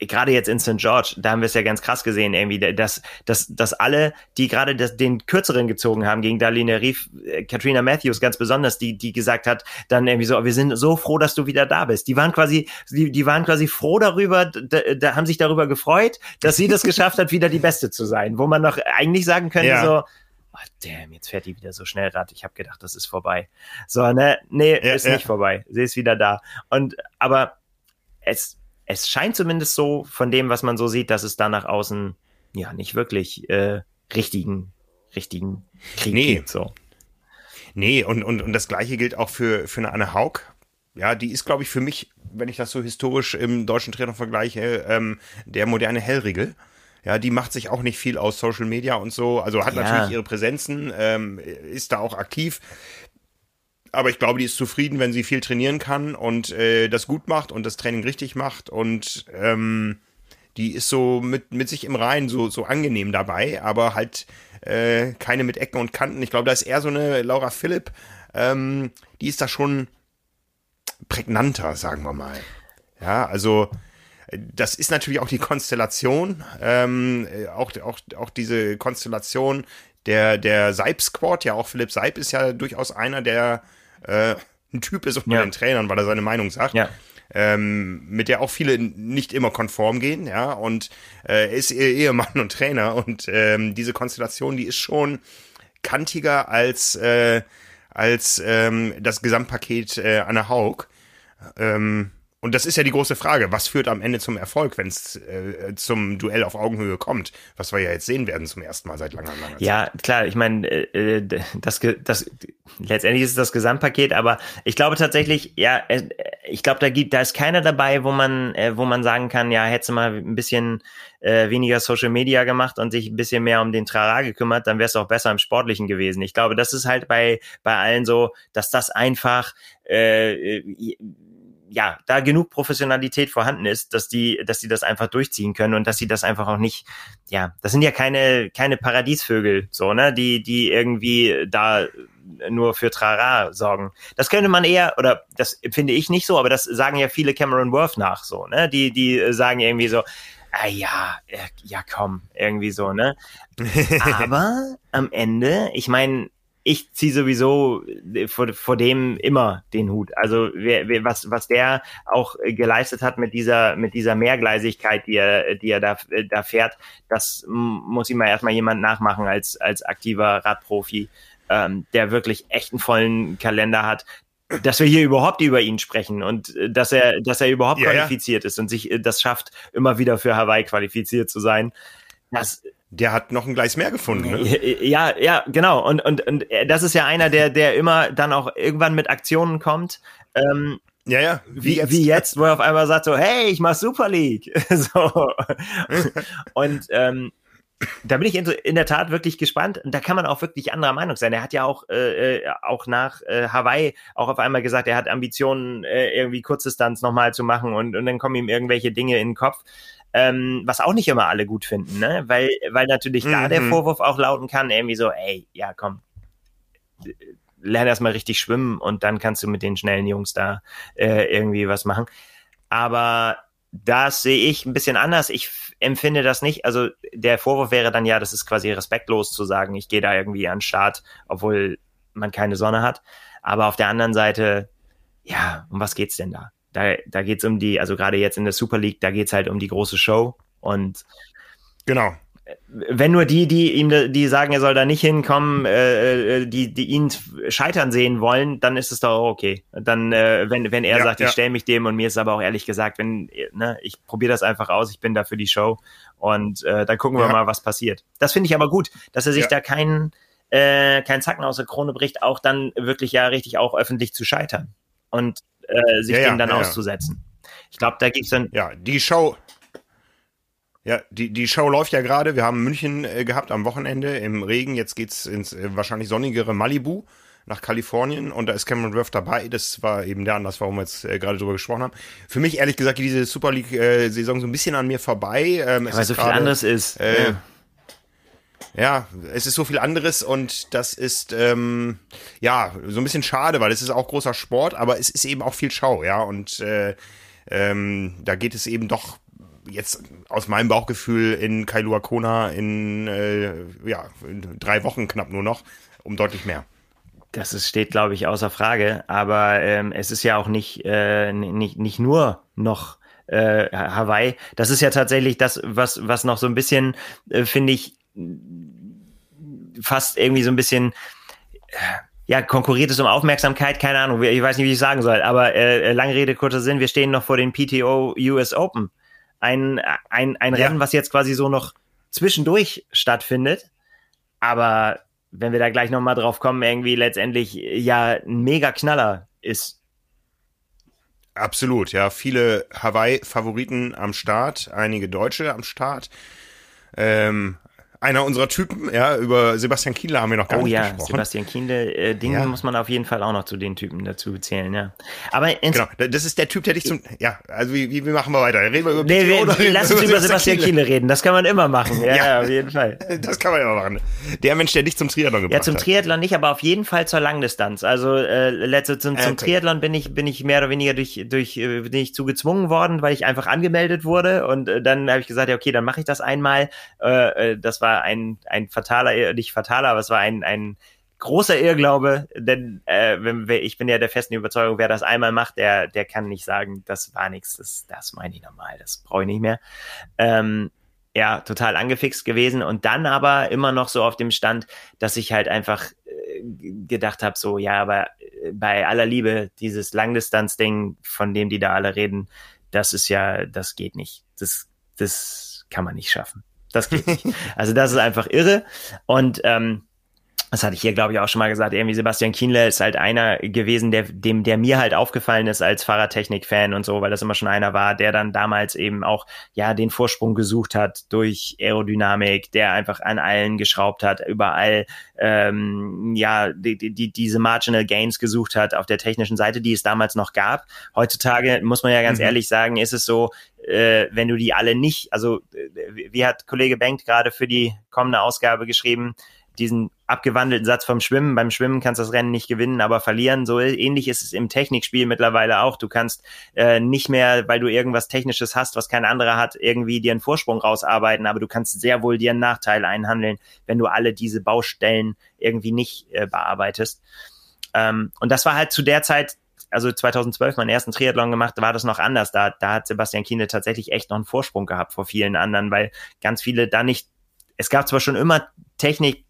gerade jetzt in St. George, da haben wir es ja ganz krass gesehen, irgendwie, dass, dass, dass alle, die gerade den kürzeren gezogen haben gegen Darlene Rief, äh, Katrina Matthews ganz besonders, die, die gesagt hat, dann irgendwie so, wir sind so froh, dass du wieder da bist. Die waren quasi, die, die waren quasi froh darüber, da, da haben sich darüber gefreut, dass sie das geschafft hat, wieder die Beste zu sein, wo man noch eigentlich sagen könnte, ja. so, oh, damn, jetzt fährt die wieder so schnell Rad. Ich habe gedacht, das ist vorbei. So, ne, nee, ja, ist ja. nicht vorbei. Sie ist wieder da. Und aber es es scheint zumindest so von dem, was man so sieht, dass es da nach außen ja nicht wirklich äh, richtigen, richtigen Krieg nee. gibt. So.
Nee, und, und, und das gleiche gilt auch für, für eine Anne Haug. Ja, die ist, glaube ich, für mich, wenn ich das so historisch im deutschen Trainer vergleiche, ähm, der moderne Hellriegel. Ja, die macht sich auch nicht viel aus Social Media und so. Also hat ja. natürlich ihre Präsenzen, ähm, ist da auch aktiv aber ich glaube, die ist zufrieden, wenn sie viel trainieren kann und äh, das gut macht und das Training richtig macht und ähm, die ist so mit, mit sich im Reinen so, so angenehm dabei, aber halt äh, keine mit Ecken und Kanten. Ich glaube, da ist eher so eine Laura Philipp, ähm, die ist da schon prägnanter, sagen wir mal. Ja, also das ist natürlich auch die Konstellation, ähm, auch, auch, auch diese Konstellation der, der Seib-Squad, ja auch Philipp Seib ist ja durchaus einer, der äh, ein Typ ist unter ja. den Trainern, weil er seine Meinung sagt. Ja. Ähm, mit der auch viele nicht immer konform gehen, ja, und äh, er ist Ehemann und Trainer und ähm, diese Konstellation, die ist schon kantiger als äh, als ähm, das Gesamtpaket äh, Anna Haug. Ähm, und das ist ja die große Frage, was führt am Ende zum Erfolg, wenn es äh, zum Duell auf Augenhöhe kommt, was wir ja jetzt sehen werden zum ersten Mal seit langer, langer Zeit.
Ja, klar, ich meine, äh, äh das, das, letztendlich ist es das Gesamtpaket, aber ich glaube tatsächlich, ja, äh, ich glaube, da gibt, da ist keiner dabei, wo man, äh, wo man sagen kann, ja, hätte mal ein bisschen äh, weniger Social Media gemacht und sich ein bisschen mehr um den Trara gekümmert, dann wäre es auch besser im Sportlichen gewesen. Ich glaube, das ist halt bei, bei allen so, dass das einfach äh, ja, da genug Professionalität vorhanden ist, dass die, dass die das einfach durchziehen können und dass sie das einfach auch nicht, ja, das sind ja keine, keine Paradiesvögel, so, ne, die, die irgendwie da nur für Trara sorgen. Das könnte man eher, oder das finde ich nicht so, aber das sagen ja viele Cameron Worth nach, so, ne, die, die sagen irgendwie so, ah ja, ja komm, irgendwie so, ne. Aber am Ende, ich meine, ich ziehe sowieso äh, vor, vor dem immer den Hut. Also wer, wer, was, was der auch geleistet hat mit dieser, mit dieser Mehrgleisigkeit, die er, die er da, da fährt, das muss ihm mal erstmal jemand nachmachen als, als aktiver Radprofi, ähm, der wirklich echt einen vollen Kalender hat, dass wir hier überhaupt über ihn sprechen und äh, dass er, dass er überhaupt ja, qualifiziert ja. ist und sich äh, das schafft, immer wieder für Hawaii qualifiziert zu sein.
Das, der hat noch ein Gleis mehr gefunden. Ne?
Ja, ja, genau. Und, und, und das ist ja einer, der, der immer dann auch irgendwann mit Aktionen kommt. Ähm,
ja, ja.
Wie, wie, jetzt. wie jetzt, wo er auf einmal sagt so, hey, ich mach Super League. so. und ähm, da bin ich in, in, der Tat wirklich gespannt. Und da kann man auch wirklich anderer Meinung sein. Er hat ja auch, äh, äh, auch nach äh, Hawaii auch auf einmal gesagt, er hat Ambitionen, äh, irgendwie Kurzdistanz nochmal zu machen und, und dann kommen ihm irgendwelche Dinge in den Kopf ähm, was auch nicht immer alle gut finden, ne? Weil, weil natürlich mhm. da der mhm. Vorwurf auch lauten kann, irgendwie so, ey, ja, komm, lern erstmal richtig schwimmen und dann kannst du mit den schnellen Jungs da äh, irgendwie was machen. Aber das sehe ich ein bisschen anders. Ich empfinde das nicht. Also der Vorwurf wäre dann ja, das ist quasi respektlos zu sagen, ich gehe da irgendwie an den Start, obwohl man keine Sonne hat. Aber auf der anderen Seite, ja, um was geht's denn da? Da, da geht es um die, also gerade jetzt in der Super League, da geht es halt um die große Show. Und
genau.
Wenn nur die, die ihm, die sagen, er soll da nicht hinkommen, äh, äh, die, die ihn scheitern sehen wollen, dann ist es doch auch okay. Dann, äh, wenn, wenn er ja, sagt, ja. ich stelle mich dem und mir ist aber auch ehrlich gesagt, wenn, ne, ich probiere das einfach aus, ich bin da für die Show und äh, dann gucken wir ja. mal, was passiert. Das finde ich aber gut, dass er sich da keinen, äh, keinen Zacken aus der Krone bricht, auch dann wirklich ja richtig auch öffentlich zu scheitern. Und äh, sich ja, dem dann ja, auszusetzen. Ich glaube, da gibt's dann.
Ja, die Show. Ja, die, die Show läuft ja gerade. Wir haben München äh, gehabt am Wochenende im Regen. Jetzt geht's ins äh, wahrscheinlich sonnigere Malibu nach Kalifornien und da ist Cameron Worth dabei. Das war eben der Anlass, warum wir jetzt äh, gerade drüber gesprochen haben. Für mich ehrlich gesagt diese Super League-Saison äh, so ein bisschen an mir vorbei.
Ähm, Weil so viel anderes ist.
Äh, ja ja, es ist so viel anderes und das ist ähm, ja so ein bisschen schade, weil es ist auch großer Sport, aber es ist eben auch viel Schau, ja. Und äh, ähm, da geht es eben doch jetzt aus meinem Bauchgefühl in Kailua Kona in äh, ja in drei Wochen knapp nur noch um deutlich mehr.
Das ist, steht, glaube ich, außer Frage. Aber ähm, es ist ja auch nicht, äh, nicht, nicht nur noch äh, Hawaii. Das ist ja tatsächlich das, was, was noch so ein bisschen, äh, finde ich, fast irgendwie so ein bisschen ja, konkurriert es um Aufmerksamkeit, keine Ahnung, ich weiß nicht, wie ich sagen soll, aber äh, lange Rede, kurzer Sinn, wir stehen noch vor den PTO US Open. Ein, ein, ein ja. Rennen, was jetzt quasi so noch zwischendurch stattfindet, aber wenn wir da gleich nochmal drauf kommen, irgendwie letztendlich ja ein mega Knaller ist.
Absolut, ja, viele Hawaii-Favoriten am Start, einige Deutsche am Start. Ähm, einer unserer Typen. Ja, über Sebastian Kienle haben wir noch gar oh, nicht ja, gesprochen.
Sebastian Kienle, äh, den ja. muss man auf jeden Fall auch noch zu den Typen dazu zählen, ja. Aber genau,
das ist der Typ, der dich zum, ja, also wie, wie, wie machen wir weiter?
Reden wir über nee, wir, oder lass uns über Sebastian Kienle reden. Das kann man immer machen. Ja, ja, auf jeden Fall.
Das kann man immer machen. Der Mensch, der dich zum Triathlon gebracht
hat. Ja, zum Triathlon nicht, aber auf jeden Fall zur Langdistanz. Also äh, letzte zum, zum okay. Triathlon bin ich bin ich mehr oder weniger durch durch äh, bin ich zu gezwungen worden, weil ich einfach angemeldet wurde und äh, dann habe ich gesagt, ja okay, dann mache ich das einmal. Äh, äh, das war ein ein fataler, nicht fataler, aber es war ein ein großer Irrglaube, denn äh, wenn, ich bin ja der festen Überzeugung, wer das einmal macht, der der kann nicht sagen, das war nichts, das das meine ich normal, das brauche ich nicht mehr. Ähm, ja, total angefixt gewesen und dann aber immer noch so auf dem Stand, dass ich halt einfach äh, gedacht habe, so, ja, aber äh, bei aller Liebe, dieses Langdistanz-Ding, von dem die da alle reden, das ist ja, das geht nicht. Das, das kann man nicht schaffen. Das geht nicht. Also das ist einfach irre. Und ähm, das hatte ich hier, glaube ich, auch schon mal gesagt, irgendwie Sebastian Kienle ist halt einer gewesen, der, dem, der mir halt aufgefallen ist als Fahrradtechnik-Fan und so, weil das immer schon einer war, der dann damals eben auch, ja, den Vorsprung gesucht hat durch Aerodynamik, der einfach an allen geschraubt hat, überall, ähm, ja, die, die, diese Marginal Gains gesucht hat auf der technischen Seite, die es damals noch gab. Heutzutage, muss man ja ganz mhm. ehrlich sagen, ist es so, äh, wenn du die alle nicht, also, äh, wie hat Kollege Bengt gerade für die kommende Ausgabe geschrieben, diesen abgewandelten Satz vom Schwimmen. Beim Schwimmen kannst du das Rennen nicht gewinnen, aber verlieren. So ähnlich ist es im Technikspiel mittlerweile auch. Du kannst äh, nicht mehr, weil du irgendwas Technisches hast, was kein anderer hat, irgendwie dir einen Vorsprung rausarbeiten, aber du kannst sehr wohl dir einen Nachteil einhandeln, wenn du alle diese Baustellen irgendwie nicht äh, bearbeitest. Ähm, und das war halt zu der Zeit also 2012 meinen ersten Triathlon gemacht, war das noch anders. Da, da hat Sebastian Kiene tatsächlich echt noch einen Vorsprung gehabt vor vielen anderen, weil ganz viele da nicht, es gab zwar schon immer Technik,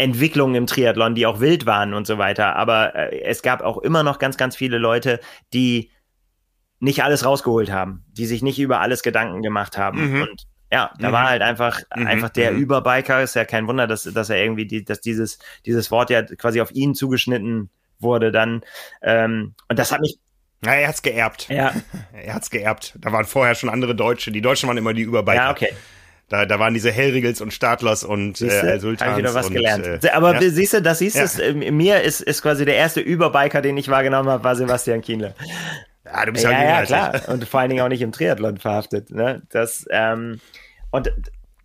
Entwicklungen im Triathlon, die auch wild waren und so weiter. Aber äh, es gab auch immer noch ganz, ganz viele Leute, die nicht alles rausgeholt haben, die sich nicht über alles Gedanken gemacht haben. Mhm. Und ja, da mhm. war halt einfach, mhm. einfach der mhm. Überbiker. Ist ja kein Wunder, dass, dass er irgendwie, die, dass dieses, dieses Wort ja quasi auf ihn zugeschnitten wurde dann. Ähm, und das hat mich
ja, er hat's geerbt. Ja. Er hat's geerbt. Da waren vorher schon andere Deutsche. Die Deutschen waren immer die Überbiker. Ja, okay. Da, da waren diese Hellriegels und Stadlers und
siehste, äh, Sultans. Hab ich wieder was und, gelernt. Äh, Aber ja. siehst du, das siehst ja. du, äh, mir ist, ist quasi der erste Überbiker, den ich wahrgenommen habe, war Sebastian Kienle. Ja, du bist ja, ja, ja klar. Und vor allen Dingen auch nicht im Triathlon verhaftet. Ne? Das, ähm, und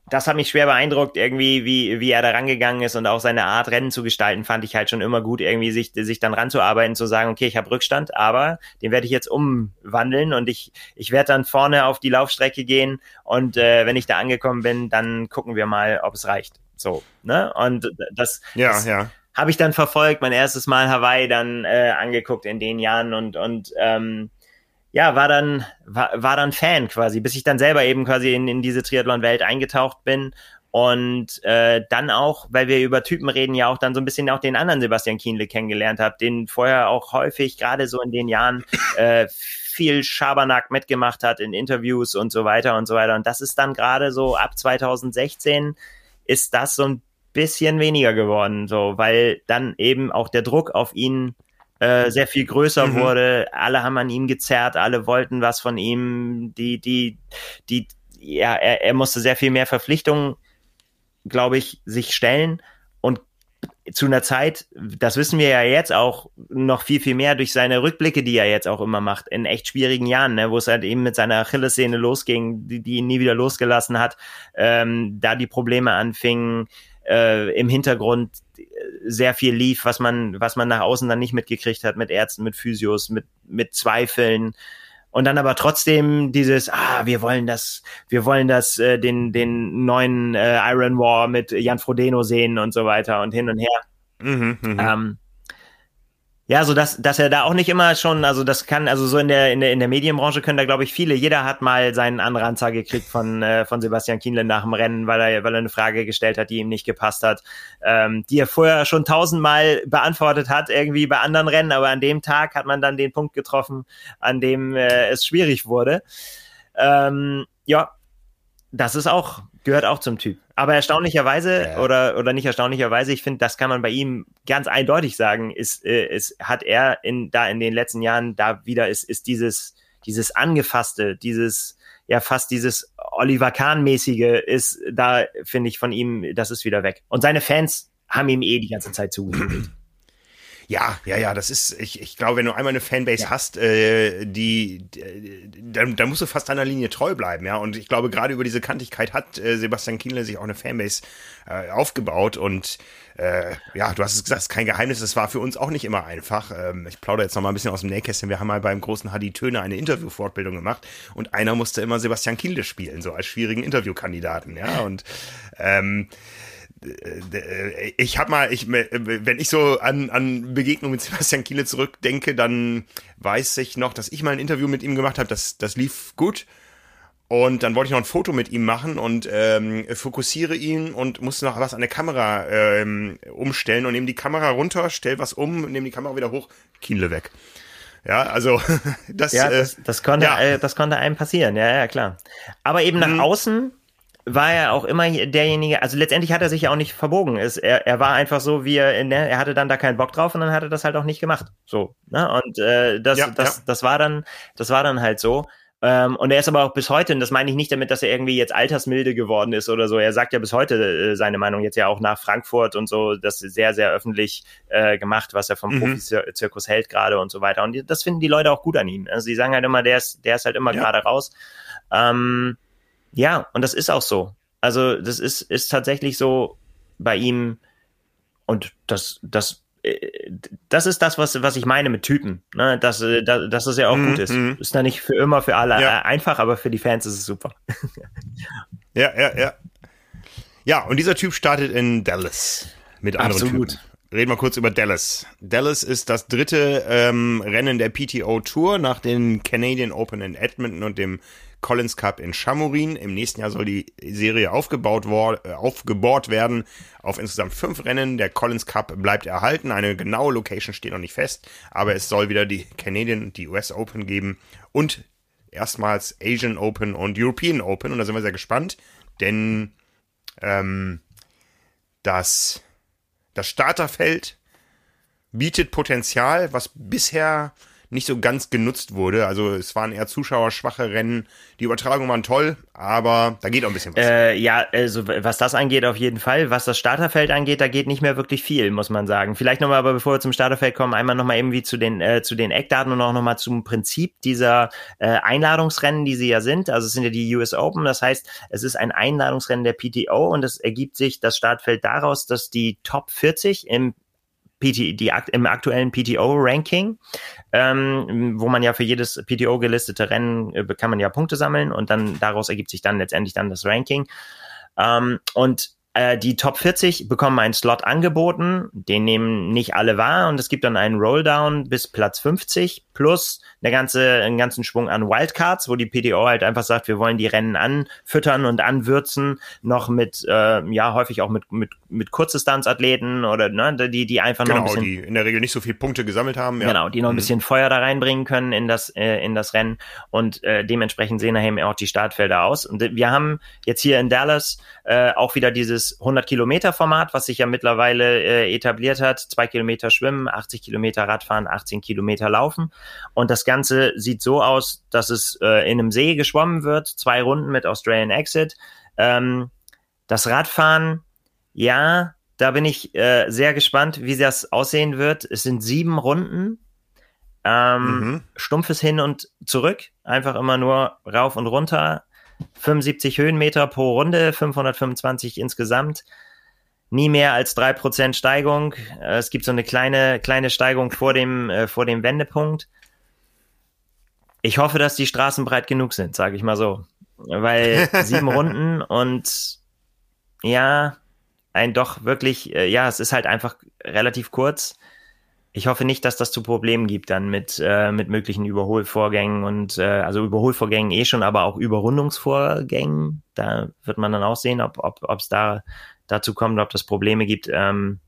das hat mich schwer beeindruckt, irgendwie, wie, wie er da rangegangen ist und auch seine Art, Rennen zu gestalten, fand ich halt schon immer gut, irgendwie sich, sich dann ranzuarbeiten, zu sagen, okay, ich habe Rückstand, aber den werde ich jetzt umwandeln und ich, ich werde dann vorne auf die Laufstrecke gehen und äh, wenn ich da angekommen bin, dann gucken wir mal, ob es reicht. So, ne? Und das,
ja,
das
ja.
habe ich dann verfolgt, mein erstes Mal Hawaii dann äh, angeguckt in den Jahren und, und ähm, ja, war dann, war, war dann Fan quasi, bis ich dann selber eben quasi in, in diese Triathlon-Welt eingetaucht bin und äh, dann auch, weil wir über Typen reden, ja auch dann so ein bisschen auch den anderen Sebastian Kienle kennengelernt habe, den vorher auch häufig, gerade so in den Jahren, äh, viel Schabernack mitgemacht hat in Interviews und so weiter und so weiter. Und das ist dann gerade so ab 2016 ist das so ein bisschen weniger geworden, so, weil dann eben auch der Druck auf ihn äh, sehr viel größer mhm. wurde. Alle haben an ihm gezerrt, alle wollten was von ihm. Die, die, die, ja, er, er musste sehr viel mehr Verpflichtungen, glaube ich, sich stellen und zu einer Zeit, das wissen wir ja jetzt auch noch viel, viel mehr durch seine Rückblicke, die er jetzt auch immer macht, in echt schwierigen Jahren, ne, wo es halt eben mit seiner Achillessehne losging, die, die ihn nie wieder losgelassen hat, ähm, da die Probleme anfingen, äh, im Hintergrund sehr viel lief, was man, was man nach außen dann nicht mitgekriegt hat, mit Ärzten, mit Physios, mit, mit Zweifeln. Und dann aber trotzdem dieses, ah, wir wollen das, wir wollen das, äh, den, den neuen äh, Iron War mit Jan Frodeno sehen und so weiter und hin und her. Mhm, mh. ähm, ja, so dass, dass er da auch nicht immer schon, also das kann, also so in der, in der, in der Medienbranche können da, glaube ich, viele. Jeder hat mal seinen Anranzer gekriegt von, äh, von Sebastian Kienle nach dem Rennen, weil er, weil er eine Frage gestellt hat, die ihm nicht gepasst hat, ähm, die er vorher schon tausendmal beantwortet hat, irgendwie bei anderen Rennen, aber an dem Tag hat man dann den Punkt getroffen, an dem äh, es schwierig wurde. Ähm, ja, das ist auch, gehört auch zum Typ. Aber erstaunlicherweise ja. oder, oder nicht erstaunlicherweise, ich finde, das kann man bei ihm ganz eindeutig sagen, ist, äh, ist, hat er in, da in den letzten Jahren da wieder ist, ist dieses, dieses angefasste, dieses, ja, fast dieses Oliver Kahn-mäßige ist da, finde ich, von ihm, das ist wieder weg. Und seine Fans haben ihm eh die ganze Zeit zugejubelt.
Ja, ja, ja, das ist, ich, ich glaube, wenn du einmal eine Fanbase ja. hast, äh, die, die dann, dann musst du fast deiner Linie treu bleiben, ja. Und ich glaube, gerade über diese Kantigkeit hat äh, Sebastian Kienle sich auch eine Fanbase äh, aufgebaut und äh, ja, du hast es gesagt, es ist kein Geheimnis, das war für uns auch nicht immer einfach. Ähm, ich plaudere jetzt noch mal ein bisschen aus dem Nähkästchen. Wir haben mal beim großen Hadi Töne eine Interviewfortbildung gemacht und einer musste immer Sebastian Kienle spielen, so als schwierigen Interviewkandidaten, ja. Und ähm, äh, ich habe mal, ich, wenn ich so an, an Begegnungen mit Sebastian Kiele zurückdenke, dann weiß ich noch, dass ich mal ein Interview mit ihm gemacht habe. Das, das lief gut. Und dann wollte ich noch ein Foto mit ihm machen und ähm, fokussiere ihn und musste noch was an der Kamera ähm, umstellen und nehme die Kamera runter, stell was um, nehme die Kamera wieder hoch, Kienle weg. Ja, also das,
ja, das, äh, das konnte, ja. Äh, das konnte einem passieren, ja, ja, klar. Aber eben nach mhm. außen war er auch immer derjenige, also letztendlich hat er sich ja auch nicht verbogen. Es, er, er war einfach so, wie er, ne, er hatte dann da keinen Bock drauf und dann hat er das halt auch nicht gemacht. So, ne? Und äh, das, ja, das, ja. das war dann, das war dann halt so. Ähm, und er ist aber auch bis heute, und das meine ich nicht damit, dass er irgendwie jetzt altersmilde geworden ist oder so. Er sagt ja bis heute äh, seine Meinung jetzt ja auch nach Frankfurt und so, das ist sehr, sehr öffentlich äh, gemacht, was er vom mhm. Profizirkus hält gerade und so weiter. Und das finden die Leute auch gut an ihm. Also sie sagen halt immer, der ist, der ist halt immer ja. gerade raus. Ähm, ja, und das ist auch so. Also das ist, ist tatsächlich so bei ihm und das, das, äh, das ist das, was, was ich meine mit Typen, ne? dass, äh, dass, dass es ja auch mm, gut ist. Mm. Ist da nicht für immer für alle ja. einfach, aber für die Fans ist es super.
ja, ja, ja. Ja, und dieser Typ startet in Dallas mit anderen Absolut. Typen. Reden wir kurz über Dallas. Dallas ist das dritte ähm, Rennen der PTO Tour nach den Canadian Open in Edmonton und dem Collins Cup in Chamorin. Im nächsten Jahr soll die Serie aufgebaut, äh, aufgebohrt werden auf insgesamt fünf Rennen. Der Collins Cup bleibt erhalten. Eine genaue Location steht noch nicht fest, aber es soll wieder die Canadian und die US Open geben und erstmals Asian Open und European Open. Und da sind wir sehr gespannt, denn ähm, das, das Starterfeld bietet Potenzial, was bisher nicht so ganz genutzt wurde. Also es waren eher zuschauerschwache Rennen. Die Übertragungen waren toll, aber da geht auch ein bisschen was.
Äh, ja, also was das angeht, auf jeden Fall. Was das Starterfeld angeht, da geht nicht mehr wirklich viel, muss man sagen. Vielleicht nochmal, aber bevor wir zum Starterfeld kommen, einmal nochmal irgendwie zu den, äh, zu den Eckdaten und auch nochmal zum Prinzip dieser äh, Einladungsrennen, die sie ja sind. Also es sind ja die US Open, das heißt, es ist ein Einladungsrennen der PTO und es ergibt sich das Startfeld daraus, dass die Top 40 im PT, die, im aktuellen PTO-Ranking, ähm, wo man ja für jedes PTO gelistete Rennen äh, kann man ja Punkte sammeln und dann daraus ergibt sich dann letztendlich dann das Ranking. Ähm, und äh, die Top 40 bekommen einen Slot angeboten, den nehmen nicht alle wahr und es gibt dann einen Rolldown bis Platz 50 plus eine ganze, einen ganzen Schwung an Wildcards, wo die PTO halt einfach sagt, wir wollen die Rennen anfüttern und anwürzen, noch mit, äh, ja, häufig auch mit, mit, mit Kurzdistanzathleten oder ne, die, die einfach
genau,
noch ein bisschen.
die in der Regel nicht so viele Punkte gesammelt haben.
Ja. Genau, die noch ein mhm. bisschen Feuer da reinbringen können in das, äh, in das Rennen und äh, dementsprechend sehen nachher auch die Startfelder aus. Und wir haben jetzt hier in Dallas äh, auch wieder dieses 100 Kilometer Format, was sich ja mittlerweile äh, etabliert hat. Zwei Kilometer schwimmen, 80 Kilometer Radfahren, 18 Kilometer laufen. Und das Ganze sieht so aus, dass es äh, in einem See geschwommen wird, zwei Runden mit Australian Exit. Ähm, das Radfahren, ja, da bin ich äh, sehr gespannt, wie das aussehen wird. Es sind sieben Runden. Ähm, mhm. Stumpfes Hin und zurück. Einfach immer nur rauf und runter. 75 Höhenmeter pro Runde, 525 insgesamt. Nie mehr als drei Prozent Steigung. Äh, es gibt so eine kleine, kleine Steigung vor dem, äh, vor dem Wendepunkt. Ich hoffe, dass die Straßen breit genug sind, sage ich mal so. Weil sieben Runden und ja, ein doch wirklich, äh, ja, es ist halt einfach relativ kurz. Ich hoffe nicht, dass das zu Problemen gibt dann mit, äh, mit möglichen Überholvorgängen und äh, also Überholvorgängen eh schon, aber auch Überrundungsvorgängen. Da wird man dann auch sehen, ob ob ob, es da dazu kommt, ob das Probleme gibt. Ähm,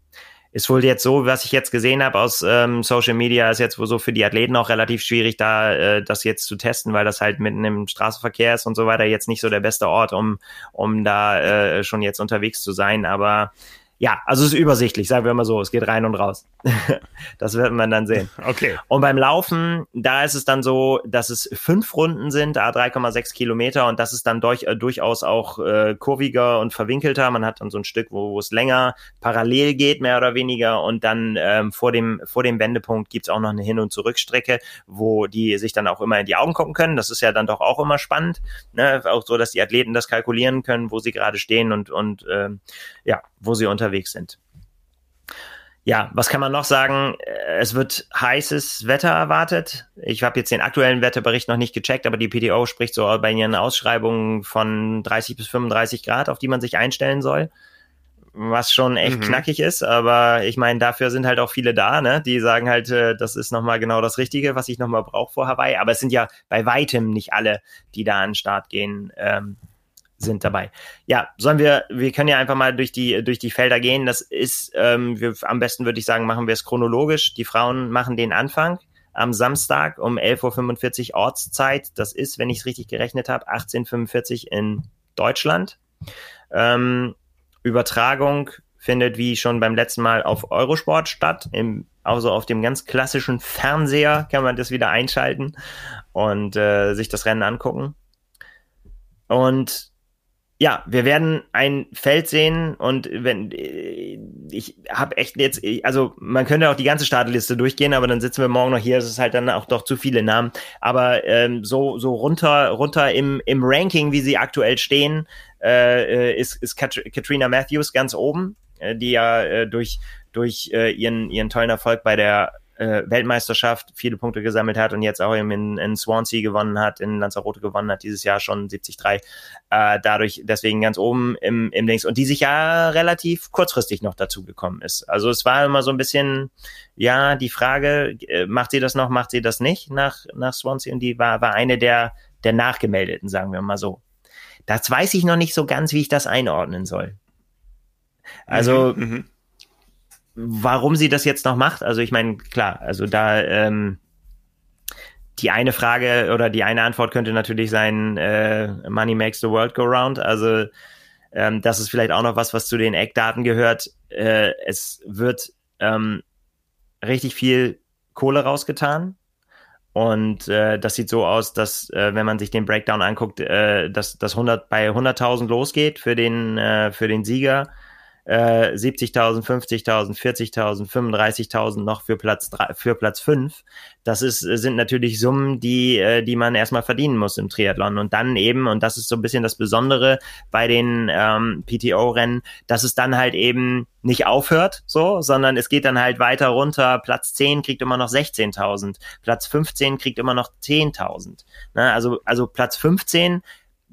ist wohl jetzt so, was ich jetzt gesehen habe aus ähm, Social Media, ist jetzt wohl so für die Athleten auch relativ schwierig, da äh, das jetzt zu testen, weil das halt mitten im Straßenverkehr ist und so weiter jetzt nicht so der beste Ort, um, um da äh, schon jetzt unterwegs zu sein. Aber ja, also es ist übersichtlich, sagen wir mal so, es geht rein und raus. das wird man dann sehen.
Okay.
Und beim Laufen, da ist es dann so, dass es fünf Runden sind, a 3,6 Kilometer und das ist dann durch, äh, durchaus auch äh, kurviger und verwinkelter. Man hat dann so ein Stück, wo, wo es länger parallel geht, mehr oder weniger. Und dann ähm, vor, dem, vor dem Wendepunkt gibt's auch noch eine Hin- und Zurückstrecke, wo die sich dann auch immer in die Augen gucken können. Das ist ja dann doch auch immer spannend. Ne? Auch so, dass die Athleten das kalkulieren können, wo sie gerade stehen und, und ähm, ja, wo sie unterwegs sind. Ja, was kann man noch sagen? Es wird heißes Wetter erwartet. Ich habe jetzt den aktuellen Wetterbericht noch nicht gecheckt, aber die PTO spricht so bei ihren Ausschreibungen von 30 bis 35 Grad, auf die man sich einstellen soll. Was schon echt mhm. knackig ist, aber ich meine, dafür sind halt auch viele da, ne? Die sagen halt, äh, das ist nochmal genau das Richtige, was ich nochmal brauche vor Hawaii. Aber es sind ja bei weitem nicht alle, die da an den Start gehen, ähm, sind dabei. Ja, sollen wir, wir können ja einfach mal durch die, durch die Felder gehen. Das ist, ähm, wir, am besten würde ich sagen, machen wir es chronologisch. Die Frauen machen den Anfang am Samstag um 11.45 Uhr Ortszeit. Das ist, wenn ich es richtig gerechnet habe, 18.45 Uhr in Deutschland. Ähm, Übertragung findet wie schon beim letzten Mal auf Eurosport statt. Im, also auf dem ganz klassischen Fernseher kann man das wieder einschalten und äh, sich das Rennen angucken. Und ja, wir werden ein Feld sehen und wenn ich habe echt jetzt, also man könnte auch die ganze Startliste durchgehen, aber dann sitzen wir morgen noch hier. Es ist halt dann auch doch zu viele Namen. Aber ähm, so so runter runter im im Ranking, wie sie aktuell stehen, äh, ist ist Kat Katrina Matthews ganz oben, äh, die ja äh, durch durch äh, ihren ihren tollen Erfolg bei der äh, Weltmeisterschaft viele Punkte gesammelt hat und jetzt auch eben in, in Swansea gewonnen hat, in Lanzarote gewonnen hat, dieses Jahr schon 73. Äh, dadurch deswegen ganz oben im, im Links und die sich ja relativ kurzfristig noch dazu gekommen ist. Also es war immer so ein bisschen, ja, die Frage, äh, macht sie das noch, macht sie das nicht nach, nach Swansea und die war, war eine der, der Nachgemeldeten, sagen wir mal so. Das weiß ich noch nicht so ganz, wie ich das einordnen soll. Also, mhm, mhm warum sie das jetzt noch macht. Also ich meine, klar, also da ähm, die eine Frage oder die eine Antwort könnte natürlich sein, äh, Money makes the world go round. Also ähm, das ist vielleicht auch noch was, was zu den Eckdaten gehört. Äh, es wird ähm, richtig viel Kohle rausgetan. Und äh, das sieht so aus, dass äh, wenn man sich den Breakdown anguckt, äh, dass das 100 bei 100.000 losgeht für den äh, für den Sieger 70.000, 50.000, 40.000, 35.000 noch für Platz drei, für Platz fünf. Das ist, sind natürlich Summen, die, äh, die man erstmal verdienen muss im Triathlon. Und dann eben, und das ist so ein bisschen das Besondere bei den ähm, PTO-Rennen, dass es dann halt eben nicht aufhört, so, sondern es geht dann halt weiter runter. Platz 10 kriegt immer noch 16.000. Platz 15 kriegt immer noch 10.000. Ne? Also, also Platz 15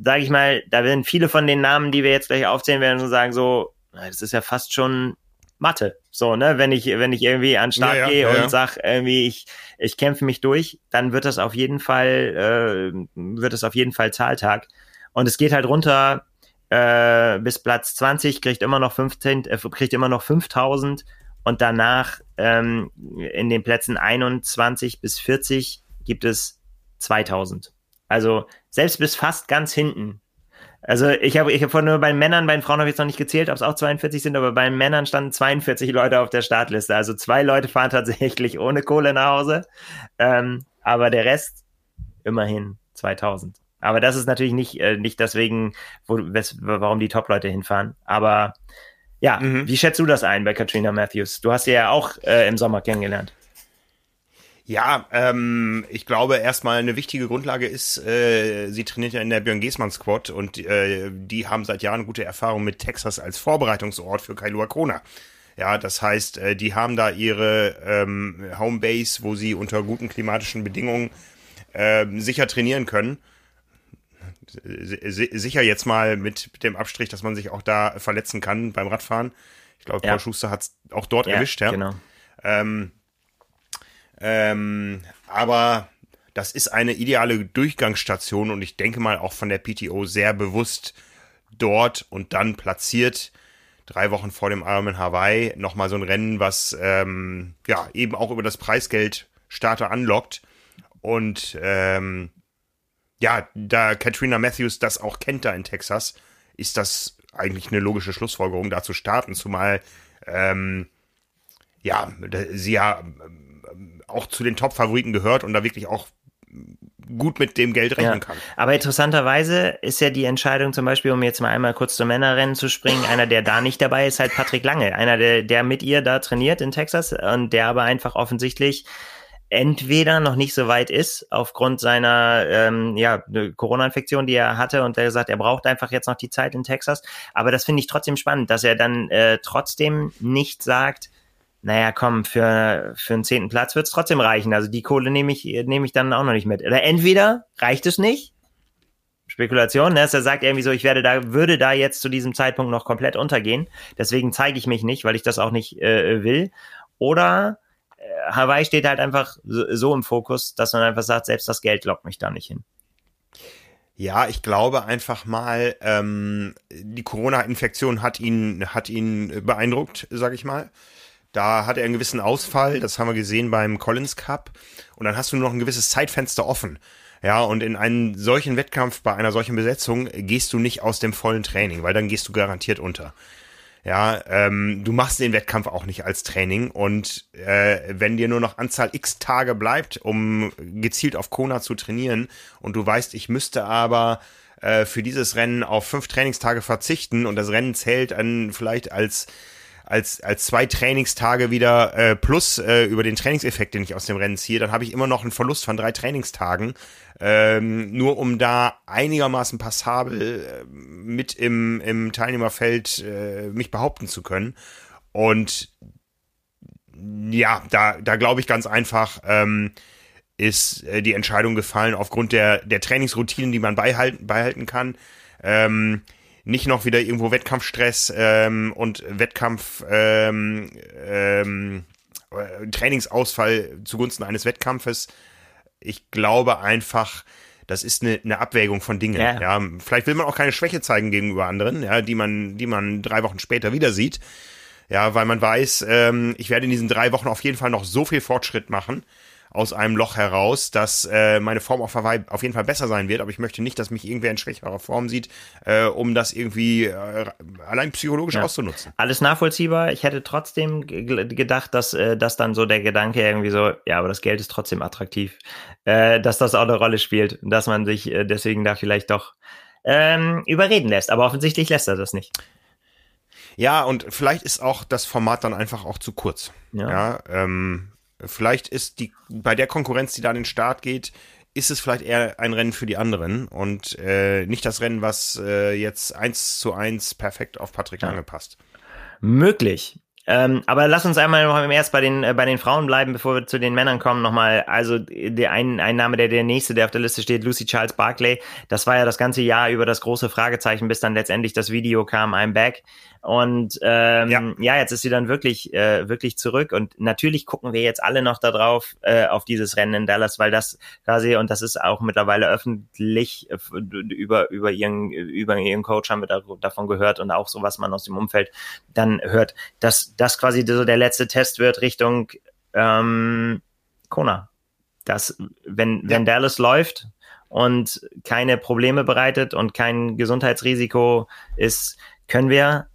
sage ich mal, da werden viele von den Namen, die wir jetzt gleich aufzählen werden, so sagen so, das ist ja fast schon Mathe. So, ne, wenn ich, wenn ich irgendwie an den Start ja, ja, gehe ja, und sag irgendwie, ich, ich kämpfe mich durch, dann wird das auf jeden Fall, äh, wird es auf jeden Fall Zahltag. Und es geht halt runter äh, bis Platz 20, kriegt immer noch 15, äh, kriegt immer noch 5000 und danach ähm, in den Plätzen 21 bis 40 gibt es 2000. Also selbst bis fast ganz hinten also ich habe ich hab von nur bei den Männern, bei den Frauen habe ich jetzt noch nicht gezählt, ob es auch 42 sind, aber bei den Männern standen 42 Leute auf der Startliste. Also zwei Leute fahren tatsächlich ohne Kohle nach Hause, ähm, aber der Rest immerhin 2000. Aber das ist natürlich nicht, äh, nicht deswegen, wo, wes, warum die Top-Leute hinfahren. Aber ja, mhm. wie schätzt du das ein bei Katrina Matthews? Du hast sie ja auch äh, im Sommer kennengelernt.
Ja, ähm, ich glaube erstmal eine wichtige Grundlage ist, äh, sie trainiert ja in der Björn Geßmann Squad und äh, die haben seit Jahren gute Erfahrungen mit Texas als Vorbereitungsort für Kailua Kona. Ja, das heißt, äh, die haben da ihre ähm, Homebase, wo sie unter guten klimatischen Bedingungen äh, sicher trainieren können. Sicher jetzt mal mit dem Abstrich, dass man sich auch da verletzen kann beim Radfahren. Ich glaube, Paul Schuster hat es auch dort ja, erwischt, ja. Genau. Ähm, ähm, aber das ist eine ideale Durchgangsstation und ich denke mal auch von der PTO sehr bewusst dort und dann platziert drei Wochen vor dem Ironman Hawaii nochmal so ein Rennen, was ähm, ja eben auch über das Preisgeld Starter anlockt. Und ähm, ja, da Katrina Matthews das auch kennt da in Texas, ist das eigentlich eine logische Schlussfolgerung, da zu starten, zumal ähm, ja, sie ja auch zu den Top-Favoriten gehört und da wirklich auch gut mit dem Geld rechnen ja. kann.
Aber interessanterweise ist ja die Entscheidung zum Beispiel, um jetzt mal einmal kurz zum Männerrennen zu springen, einer, der da nicht dabei ist, halt Patrick Lange. Einer, der, der mit ihr da trainiert in Texas und der aber einfach offensichtlich entweder noch nicht so weit ist aufgrund seiner ähm, ja, Corona-Infektion, die er hatte und er sagt, er braucht einfach jetzt noch die Zeit in Texas. Aber das finde ich trotzdem spannend, dass er dann äh, trotzdem nicht sagt, naja, komm, für, für einen zehnten Platz wird's trotzdem reichen. Also die Kohle nehme ich, nehme ich dann auch noch nicht mit. Oder entweder reicht es nicht. Spekulation, ne? er sagt irgendwie so, ich werde da, würde da jetzt zu diesem Zeitpunkt noch komplett untergehen. Deswegen zeige ich mich nicht, weil ich das auch nicht äh, will. Oder äh, Hawaii steht halt einfach so, so im Fokus, dass man einfach sagt, selbst das Geld lockt mich da nicht hin.
Ja, ich glaube einfach mal, ähm, die Corona-Infektion hat ihn, hat ihn beeindruckt, sag ich mal. Da hat er einen gewissen Ausfall, das haben wir gesehen beim Collins Cup. Und dann hast du nur noch ein gewisses Zeitfenster offen. Ja, und in einen solchen Wettkampf bei einer solchen Besetzung gehst du nicht aus dem vollen Training, weil dann gehst du garantiert unter. Ja, ähm, du machst den Wettkampf auch nicht als Training und äh, wenn dir nur noch Anzahl X Tage bleibt, um gezielt auf Kona zu trainieren und du weißt, ich müsste aber äh, für dieses Rennen auf fünf Trainingstage verzichten und das Rennen zählt dann vielleicht als als, als zwei Trainingstage wieder äh, plus äh, über den Trainingseffekt, den ich aus dem Rennen ziehe, dann habe ich immer noch einen Verlust von drei Trainingstagen, ähm, nur um da einigermaßen passabel äh, mit im, im Teilnehmerfeld äh, mich behaupten zu können. Und ja, da, da glaube ich ganz einfach, ähm, ist äh, die Entscheidung gefallen aufgrund der, der Trainingsroutinen, die man beihalten, beihalten kann. Ähm, nicht noch wieder irgendwo Wettkampfstress ähm, und Wettkampf ähm, ähm, äh, Trainingsausfall zugunsten eines Wettkampfes. Ich glaube einfach, das ist eine, eine Abwägung von Dingen. Ja. ja. vielleicht will man auch keine Schwäche zeigen gegenüber anderen, ja, die man, die man drei Wochen später wieder sieht. Ja, weil man weiß, ähm, ich werde in diesen drei Wochen auf jeden Fall noch so viel Fortschritt machen aus einem Loch heraus, dass äh, meine Form auf Hawaii auf jeden Fall besser sein wird, aber ich möchte nicht, dass mich irgendwer in schwächerer Form sieht, äh, um das irgendwie äh, allein psychologisch ja. auszunutzen.
Alles nachvollziehbar. Ich hätte trotzdem gedacht, dass äh, dass dann so der Gedanke irgendwie so, ja, aber das Geld ist trotzdem attraktiv, äh, dass das auch eine Rolle spielt dass man sich äh, deswegen da vielleicht doch ähm, überreden lässt. Aber offensichtlich lässt er das nicht.
Ja, und vielleicht ist auch das Format dann einfach auch zu kurz. Ja, ja ähm, Vielleicht ist die bei der Konkurrenz, die da an den Start geht, ist es vielleicht eher ein Rennen für die anderen und äh, nicht das Rennen, was äh, jetzt eins zu eins perfekt auf Patrick Lange passt.
Möglich. Ähm, aber lass uns einmal noch erst bei den, äh, bei den Frauen bleiben, bevor wir zu den Männern kommen. Nochmal, also der ein, ein Name, der der nächste, der auf der Liste steht, Lucy Charles Barclay. Das war ja das ganze Jahr über das große Fragezeichen, bis dann letztendlich das Video kam, I'm back. Und ähm, ja. ja, jetzt ist sie dann wirklich, äh, wirklich zurück. Und natürlich gucken wir jetzt alle noch darauf, äh, auf dieses Rennen in Dallas, weil das quasi, und das ist auch mittlerweile öffentlich äh, über, über ihren, über ihren Coach haben wir da, davon gehört und auch so, was man aus dem Umfeld dann hört, dass das quasi so der letzte Test wird Richtung ähm, Kona. Das, wenn, ja. wenn Dallas läuft und keine Probleme bereitet und kein Gesundheitsrisiko ist, können wir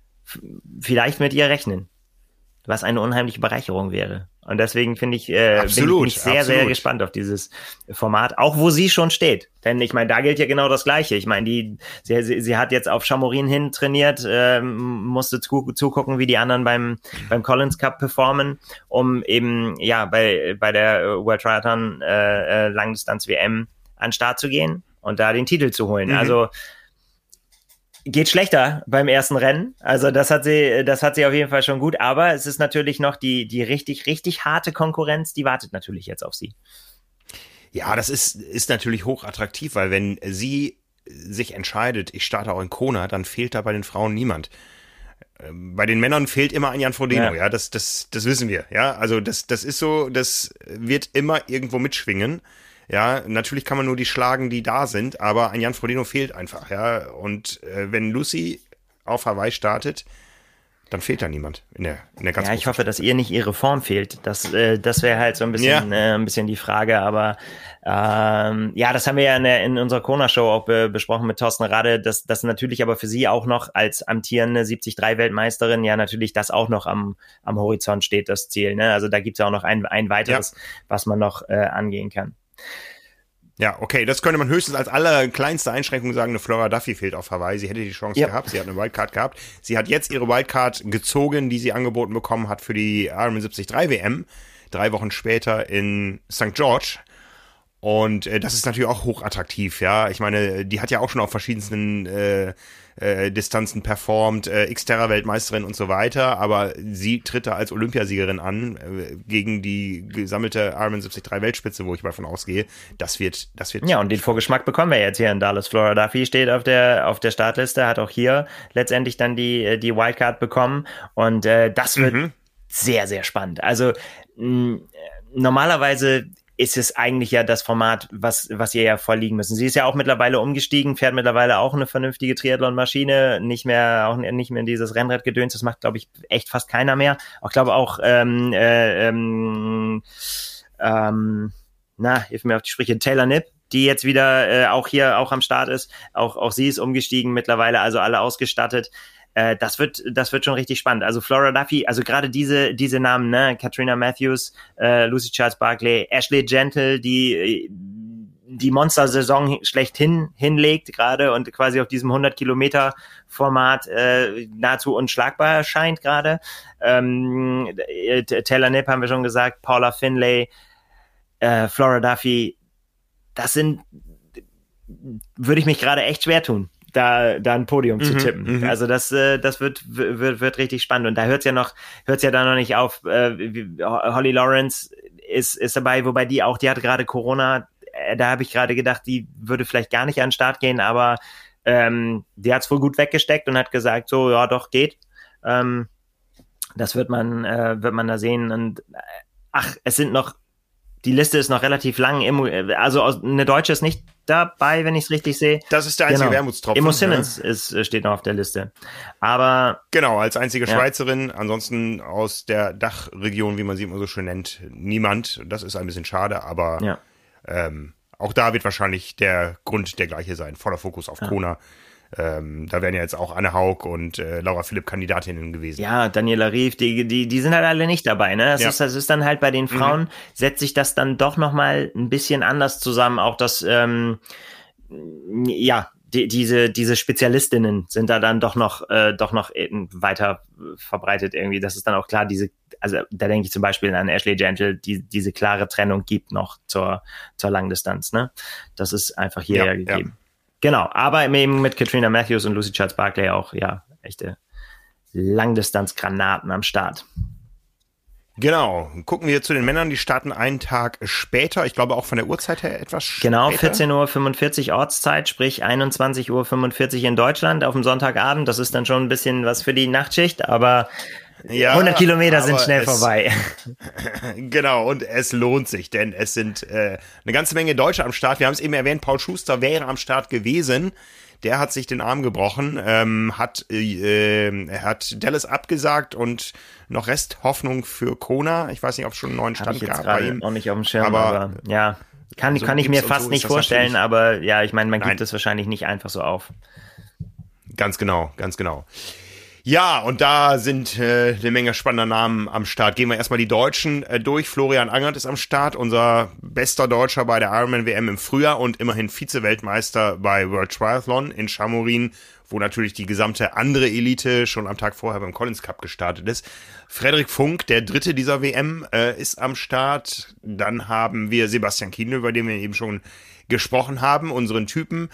vielleicht mit ihr rechnen. Was eine unheimliche Bereicherung wäre. Und deswegen finde ich, äh, absolut, bin ich sehr, absolut. sehr gespannt auf dieses Format, auch wo sie schon steht. Denn ich meine, da gilt ja genau das Gleiche. Ich meine, die, sie, sie, sie hat jetzt auf Chamorin hin trainiert, äh, musste zu, zugucken, wie die anderen beim, beim Collins Cup performen, um eben ja bei, bei der World Triathlon äh, äh Langdistanz WM an Start zu gehen und da den Titel zu holen. Mhm. Also geht schlechter beim ersten Rennen. Also das hat sie, das hat sie auf jeden Fall schon gut. Aber es ist natürlich noch die, die richtig, richtig harte Konkurrenz, die wartet natürlich jetzt auf sie.
Ja, das ist, ist natürlich hochattraktiv, weil wenn sie sich entscheidet, ich starte auch in Kona, dann fehlt da bei den Frauen niemand. Ähm, bei den Männern fehlt immer ein Jan Frodeno, ja, ja das, das, das wissen wir, ja. Also das, das ist so, das wird immer irgendwo mitschwingen. Ja, natürlich kann man nur die schlagen, die da sind, aber ein Jan Frodeno fehlt einfach, ja. Und äh, wenn Lucy auf Hawaii startet, dann fehlt da niemand in der, in der
ganzen Ja, ich hoffe, dass ihr nicht ihre Form fehlt. Das, äh, das wäre halt so ein bisschen, ja. äh, ein bisschen die Frage. Aber ähm, ja, das haben wir ja in, der, in unserer Kona-Show auch be besprochen mit Thorsten Rade, dass das natürlich aber für sie auch noch als amtierende 73-Weltmeisterin ja natürlich das auch noch am, am Horizont steht, das Ziel. Ne? Also da gibt's ja auch noch ein, ein weiteres, ja. was man noch äh, angehen kann.
Ja, okay, das könnte man höchstens als allerkleinste Einschränkung sagen, eine Flora Duffy fehlt auf Hawaii. Sie hätte die Chance ja. gehabt, sie hat eine Wildcard gehabt. Sie hat jetzt ihre Wildcard gezogen, die sie angeboten bekommen hat für die Ironman 73 WM, drei Wochen später in St. George. Und äh, das ist natürlich auch hochattraktiv, ja. Ich meine, die hat ja auch schon auf verschiedensten äh, äh, Distanzen performt, äh, Xterra-Weltmeisterin und so weiter, aber sie tritt da als Olympiasiegerin an äh, gegen die gesammelte Ironman 73 Weltspitze, wo ich mal von ausgehe. Das wird, das wird.
Ja, und den Vorgeschmack bekommen wir jetzt hier in Dallas. Flora Duffy steht auf der auf der Startliste, hat auch hier letztendlich dann die äh, die Wildcard bekommen und äh, das wird mhm. sehr sehr spannend. Also mh, normalerweise ist es eigentlich ja das Format, was, was ihr ja vorliegen müssen. Sie ist ja auch mittlerweile umgestiegen, fährt mittlerweile auch eine vernünftige Triathlon-Maschine, nicht mehr, auch nicht mehr in dieses Rennradgedöns. Das macht, glaube ich, echt fast keiner mehr. Auch glaube auch, ähm, äh, ähm, ähm, na, hilf mir auf die Sprüche, Taylor Nipp, die jetzt wieder äh, auch hier auch am Start ist. Auch, auch sie ist umgestiegen mittlerweile, also alle ausgestattet äh, das wird, das wird schon richtig spannend. Also Flora Duffy, also gerade diese, diese Namen, ne, Katrina Matthews, äh, Lucy Charles Barkley, Ashley Gentle, die die Monster-Saison schlechthin hinlegt gerade und quasi auf diesem 100 Kilometer Format äh, nahezu unschlagbar erscheint gerade. Ähm, äh, Taylor Nipp haben wir schon gesagt, Paula Finlay, äh, Flora Duffy, das sind, würde ich mich gerade echt schwer tun da, da ein Podium mhm, zu tippen. Mhm. Also das, äh, das wird, wird, wird richtig spannend. Und da hört's ja noch, hört's ja da noch nicht auf. Äh, Holly Lawrence ist, ist dabei, wobei die auch, die hatte gerade Corona. Äh, da habe ich gerade gedacht, die würde vielleicht gar nicht an den Start gehen, aber ähm, die hat's wohl gut weggesteckt und hat gesagt, so, ja, doch, geht. Ähm, das wird man, äh, wird man da sehen. Und äh, ach, es sind noch die Liste ist noch relativ lang. Also eine Deutsche ist nicht dabei, wenn ich es richtig sehe.
Das ist der einzige genau. Wermutstropfen.
Immo Simmons ja. ist, äh, steht noch auf der Liste. Aber
genau, als einzige ja. Schweizerin, ansonsten aus der Dachregion, wie man sie immer so schön nennt, niemand. Das ist ein bisschen schade, aber ja. ähm, auch da wird wahrscheinlich der Grund der gleiche sein. Voller Fokus auf Kona. Ähm, da wären ja jetzt auch Anne Haug und äh, Laura Philipp Kandidatinnen gewesen.
Ja, Daniela Rief, die, die, die sind halt alle nicht dabei. Ne? Das, ja. ist, das ist dann halt bei den mhm. Frauen, mhm. setzt sich das dann doch nochmal ein bisschen anders zusammen. Auch das, ähm, ja, die, diese, diese Spezialistinnen sind da dann doch noch, äh, doch noch weiter verbreitet irgendwie. Das ist dann auch klar, diese, also da denke ich zum Beispiel an Ashley Gentle, die diese klare Trennung gibt noch zur, zur Langdistanz. Ne? Das ist einfach hier ja, gegeben. Ja. Genau, aber eben mit Katrina Matthews und Lucy Charles Barclay auch, ja, echte Langdistanzgranaten am Start.
Genau. Gucken wir zu den Männern, die starten einen Tag später. Ich glaube auch von der Uhrzeit her etwas
genau, später. Genau, 14.45 Uhr Ortszeit, sprich 21.45 Uhr in Deutschland auf dem Sonntagabend. Das ist dann schon ein bisschen was für die Nachtschicht, aber ja, 100 Kilometer sind schnell es, vorbei.
Genau, und es lohnt sich, denn es sind äh, eine ganze Menge Deutsche am Start. Wir haben es eben erwähnt, Paul Schuster wäre am Start gewesen. Der hat sich den Arm gebrochen, ähm, hat, äh, er hat Dallas abgesagt und noch Resthoffnung für Kona. Ich weiß nicht, ob es schon einen neuen Stand
gab bei ihm. Auch nicht auf dem Schirm, aber, aber ja, kann, so kann ich mir fast so nicht vorstellen, aber ja, ich meine, man gibt es wahrscheinlich nicht einfach so auf.
Ganz genau, ganz genau. Ja, und da sind äh, eine Menge spannender Namen am Start. Gehen wir erstmal die Deutschen äh, durch. Florian Angert ist am Start, unser bester Deutscher bei der Ironman WM im Frühjahr und immerhin Vize-Weltmeister bei World Triathlon in Chamorin, wo natürlich die gesamte andere Elite schon am Tag vorher beim Collins Cup gestartet ist. Frederik Funk, der dritte dieser WM, äh, ist am Start. Dann haben wir Sebastian Kienle, über den wir eben schon gesprochen haben, unseren Typen.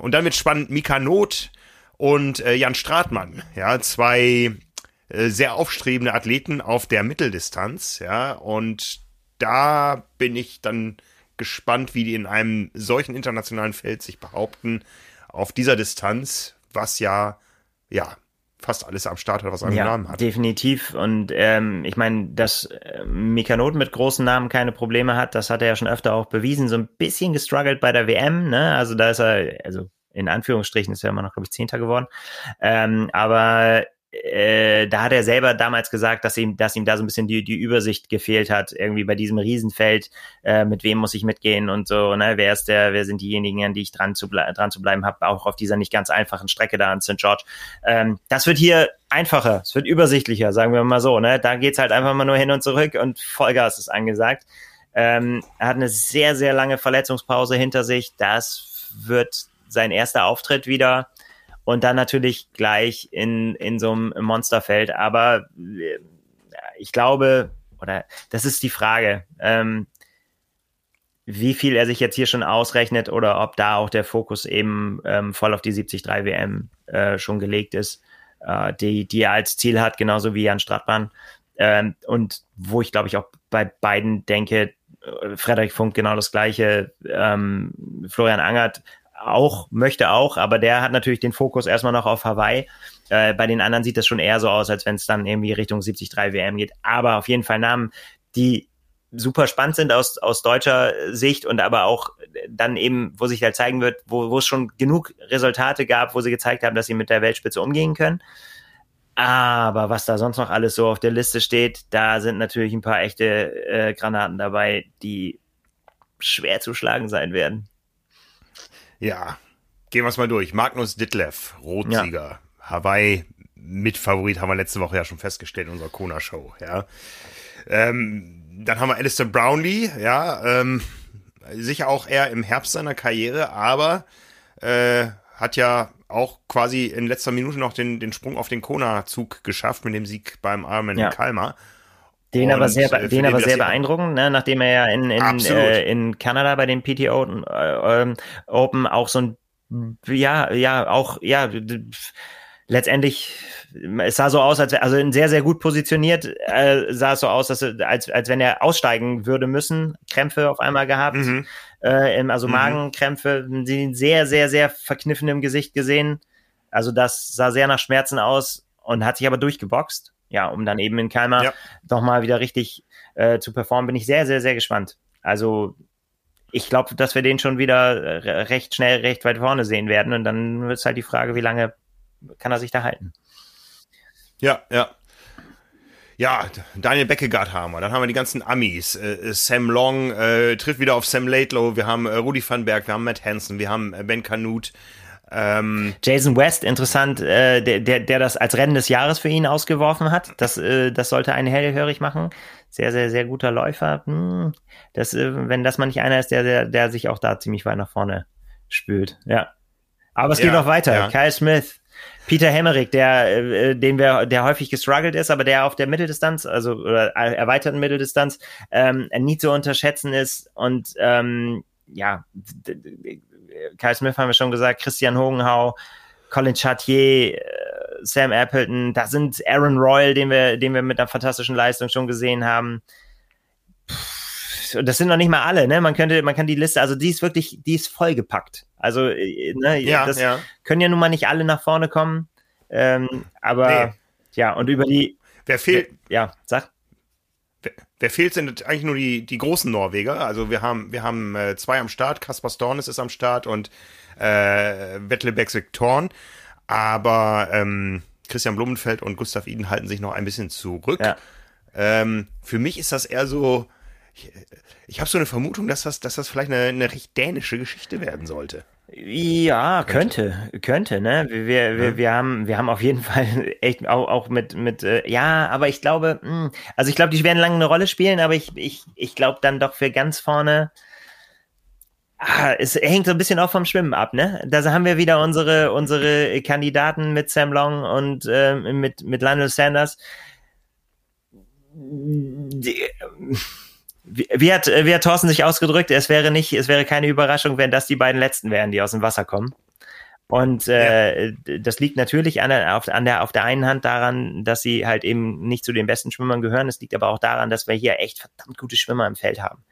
Und dann wird spannend Mika Not, und äh, Jan Stratmann, ja, zwei äh, sehr aufstrebende Athleten auf der Mitteldistanz, ja, und da bin ich dann gespannt, wie die in einem solchen internationalen Feld sich behaupten auf dieser Distanz, was ja, ja, fast alles am Start hat, was einen ja, Namen hat.
Definitiv. Und ähm, ich meine, dass äh, Mikanot mit großen Namen keine Probleme hat, das hat er ja schon öfter auch bewiesen. So ein bisschen gestruggelt bei der WM, ne? Also da ist er, also in Anführungsstrichen ist er immer noch, glaube ich, Zehnter geworden. Ähm, aber äh, da hat er selber damals gesagt, dass ihm, dass ihm da so ein bisschen die, die Übersicht gefehlt hat, irgendwie bei diesem Riesenfeld, äh, mit wem muss ich mitgehen und so, ne, wer ist der, wer sind diejenigen, an die ich dran zu, dran zu bleiben habe, auch auf dieser nicht ganz einfachen Strecke da an St. George. Ähm, das wird hier einfacher, es wird übersichtlicher, sagen wir mal so, ne, da geht's halt einfach mal nur hin und zurück und Vollgas ist angesagt. Ähm, er hat eine sehr, sehr lange Verletzungspause hinter sich, das wird sein erster Auftritt wieder und dann natürlich gleich in, in so einem Monsterfeld. Aber äh, ich glaube, oder das ist die Frage, ähm, wie viel er sich jetzt hier schon ausrechnet oder ob da auch der Fokus eben ähm, voll auf die 73 WM äh, schon gelegt ist, äh, die, die er als Ziel hat, genauso wie Jan Stratmann. Ähm, und wo ich glaube ich auch bei beiden denke, äh, Frederik Funk genau das gleiche, ähm, Florian Angert auch, möchte auch, aber der hat natürlich den Fokus erstmal noch auf Hawaii. Äh, bei den anderen sieht das schon eher so aus, als wenn es dann irgendwie Richtung 73 WM geht. Aber auf jeden Fall Namen, die super spannend sind aus, aus deutscher Sicht und aber auch dann eben, wo sich halt zeigen wird, wo, wo es schon genug Resultate gab, wo sie gezeigt haben, dass sie mit der Weltspitze umgehen können. Aber was da sonst noch alles so auf der Liste steht, da sind natürlich ein paar echte äh, Granaten dabei, die schwer zu schlagen sein werden.
Ja, gehen wir es mal durch. Magnus Ditlev, Rotsieger, ja. Hawaii Mitfavorit, haben wir letzte Woche ja schon festgestellt in unserer Kona-Show, ja. Ähm, dann haben wir Alistair Brownlee, ja, ähm, sicher auch eher im Herbst seiner Karriere, aber äh, hat ja auch quasi in letzter Minute noch den, den Sprung auf den Kona-Zug geschafft mit dem Sieg beim Ironman ja. in Kalmar.
Den aber sehr, äh, den aber sehr beeindruckend, ne? nachdem er ja in, in, äh, in Kanada bei den PTO äh, ähm, Open auch so ein, ja, ja, auch, ja, letztendlich, es sah so aus, als also sehr, sehr gut positioniert, äh, sah es so aus, dass, als, als wenn er aussteigen würde müssen, Krämpfe auf einmal gehabt, mhm. äh, also mhm. Magenkrämpfe, sie sehr, sehr, sehr verkniffen im Gesicht gesehen. Also das sah sehr nach Schmerzen aus und hat sich aber durchgeboxt ja, um dann eben in Kalmar ja. nochmal wieder richtig äh, zu performen, bin ich sehr, sehr, sehr gespannt. Also ich glaube, dass wir den schon wieder äh, recht schnell, recht weit vorne sehen werden. Und dann wird es halt die Frage, wie lange kann er sich da halten?
Ja, ja. Ja, Daniel Beckegaard haben wir. Dann haben wir die ganzen Amis. Äh, Sam Long äh, trifft wieder auf Sam Laidlow. Wir haben äh, Rudi van Berg, wir haben Matt Hansen, wir haben äh, Ben Canute.
Ähm, Jason West, interessant, äh, der, der, der das als Rennen des Jahres für ihn ausgeworfen hat. Das, äh, das sollte einen hellhörig machen. Sehr, sehr, sehr guter Läufer. Hm, das, äh, wenn das mal nicht einer ist, der, der, der sich auch da ziemlich weit nach vorne spült. Ja. Aber es ja, geht noch weiter. Ja. Kyle Smith, Peter Hemmerich, der, äh, den wir, der häufig gestruggelt ist, aber der auf der Mitteldistanz, also oder erweiterten Mitteldistanz, ähm, nie zu unterschätzen ist und ähm, ja, Kyle Smith haben wir schon gesagt, Christian Hogenhau, Colin Chartier, äh, Sam Appleton, da sind Aaron Royal, den wir, den wir mit einer fantastischen Leistung schon gesehen haben. Das sind noch nicht mal alle, ne? Man könnte, man kann die Liste, also die ist wirklich, die ist vollgepackt. Also, äh, ne, ja, das ja. können ja nun mal nicht alle nach vorne kommen. Ähm, aber nee. ja, und über die.
Wer fehlt?
Ja, sag.
Wer fehlt, sind eigentlich nur die, die großen Norweger. Also wir haben, wir haben äh, zwei am Start, Kaspar Stornes ist am Start und äh, Vettel Bexwick Thorn. Aber ähm, Christian Blumenfeld und Gustav Iden halten sich noch ein bisschen zurück. Ja. Ähm, für mich ist das eher so, ich, ich habe so eine Vermutung, dass das, dass das vielleicht eine, eine recht dänische Geschichte werden sollte.
Ja, könnte, könnte, ne? Wir, wir, wir, wir haben, wir haben auf jeden Fall echt auch, auch mit, mit, äh, ja, aber ich glaube, mh, hm, also ich glaube, die werden lange eine Rolle spielen, aber ich, ich, ich glaube dann doch für ganz vorne, ah, es hängt so ein bisschen auch vom Schwimmen ab, ne? Da haben wir wieder unsere, unsere Kandidaten mit Sam Long und äh, mit, mit Lionel Sanders. Die, wie hat, wie hat Thorsten sich ausgedrückt? Es wäre nicht, es wäre keine Überraschung, wenn das die beiden letzten wären, die aus dem Wasser kommen. Und äh, ja. das liegt natürlich an der, auf, an der, auf der einen Hand daran, dass sie halt eben nicht zu den besten Schwimmern gehören. Es liegt aber auch daran, dass wir hier echt verdammt gute Schwimmer im Feld haben.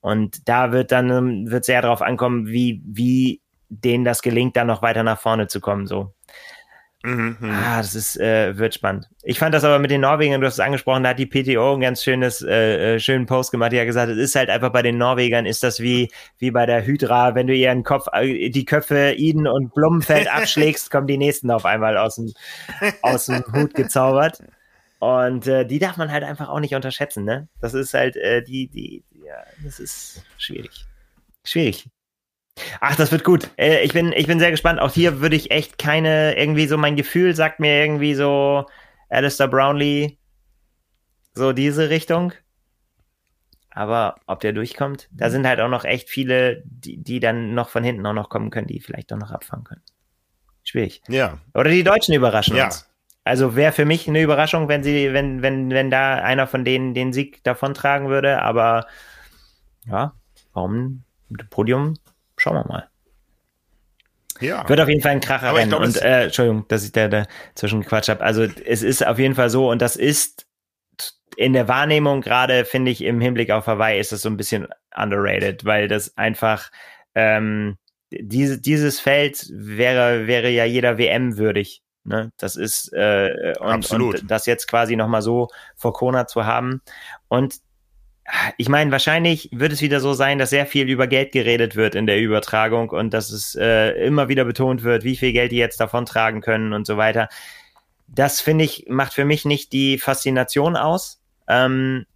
Und da wird dann ähm, wird sehr darauf ankommen, wie, wie denen das gelingt, dann noch weiter nach vorne zu kommen. So. Mhm, mhm, ah, das ist, äh, wird spannend. Ich fand das aber mit den Norwegern, du hast es angesprochen, da hat die PTO ein ganz schönes, äh, äh, schönen Post gemacht, die hat gesagt, es ist halt einfach bei den Norwegern, ist das wie, wie bei der Hydra, wenn du ihren Kopf, äh, die Köpfe Iden und Blumenfeld abschlägst, kommen die nächsten auf einmal aus dem, aus dem Hut gezaubert. Und äh, die darf man halt einfach auch nicht unterschätzen, ne? Das ist halt, äh, die, die, ja, das ist schwierig. Schwierig. Ach, das wird gut. Äh, ich bin, ich bin sehr gespannt. Auch hier würde ich echt keine, irgendwie so mein Gefühl sagt mir irgendwie so Alistair Brownlee, so diese Richtung. Aber ob der durchkommt, da sind halt auch noch echt viele, die, die dann noch von hinten auch noch kommen können, die vielleicht doch noch abfangen können. Schwierig.
Ja.
Oder die Deutschen überraschen ja. uns. Also wäre für mich eine Überraschung, wenn sie, wenn, wenn, wenn da einer von denen den Sieg davontragen würde, aber ja, warum Podium schauen wir mal. Ja. Wird auf jeden Fall ein Kracher rennen. Glaub, und äh, Entschuldigung, dass ich da dazwischen Quatsch habe. Also es ist auf jeden Fall so und das ist in der Wahrnehmung gerade, finde ich, im Hinblick auf Hawaii ist das so ein bisschen underrated, weil das einfach ähm, diese, dieses Feld wäre, wäre ja jeder WM würdig. Ne? Das ist äh, und, Absolut. und das jetzt quasi nochmal so vor Kona zu haben. Und ich meine, wahrscheinlich wird es wieder so sein, dass sehr viel über Geld geredet wird in der Übertragung und dass es äh, immer wieder betont wird, wie viel Geld die jetzt davon tragen können und so weiter. Das finde ich, macht für mich nicht die Faszination aus. Ähm,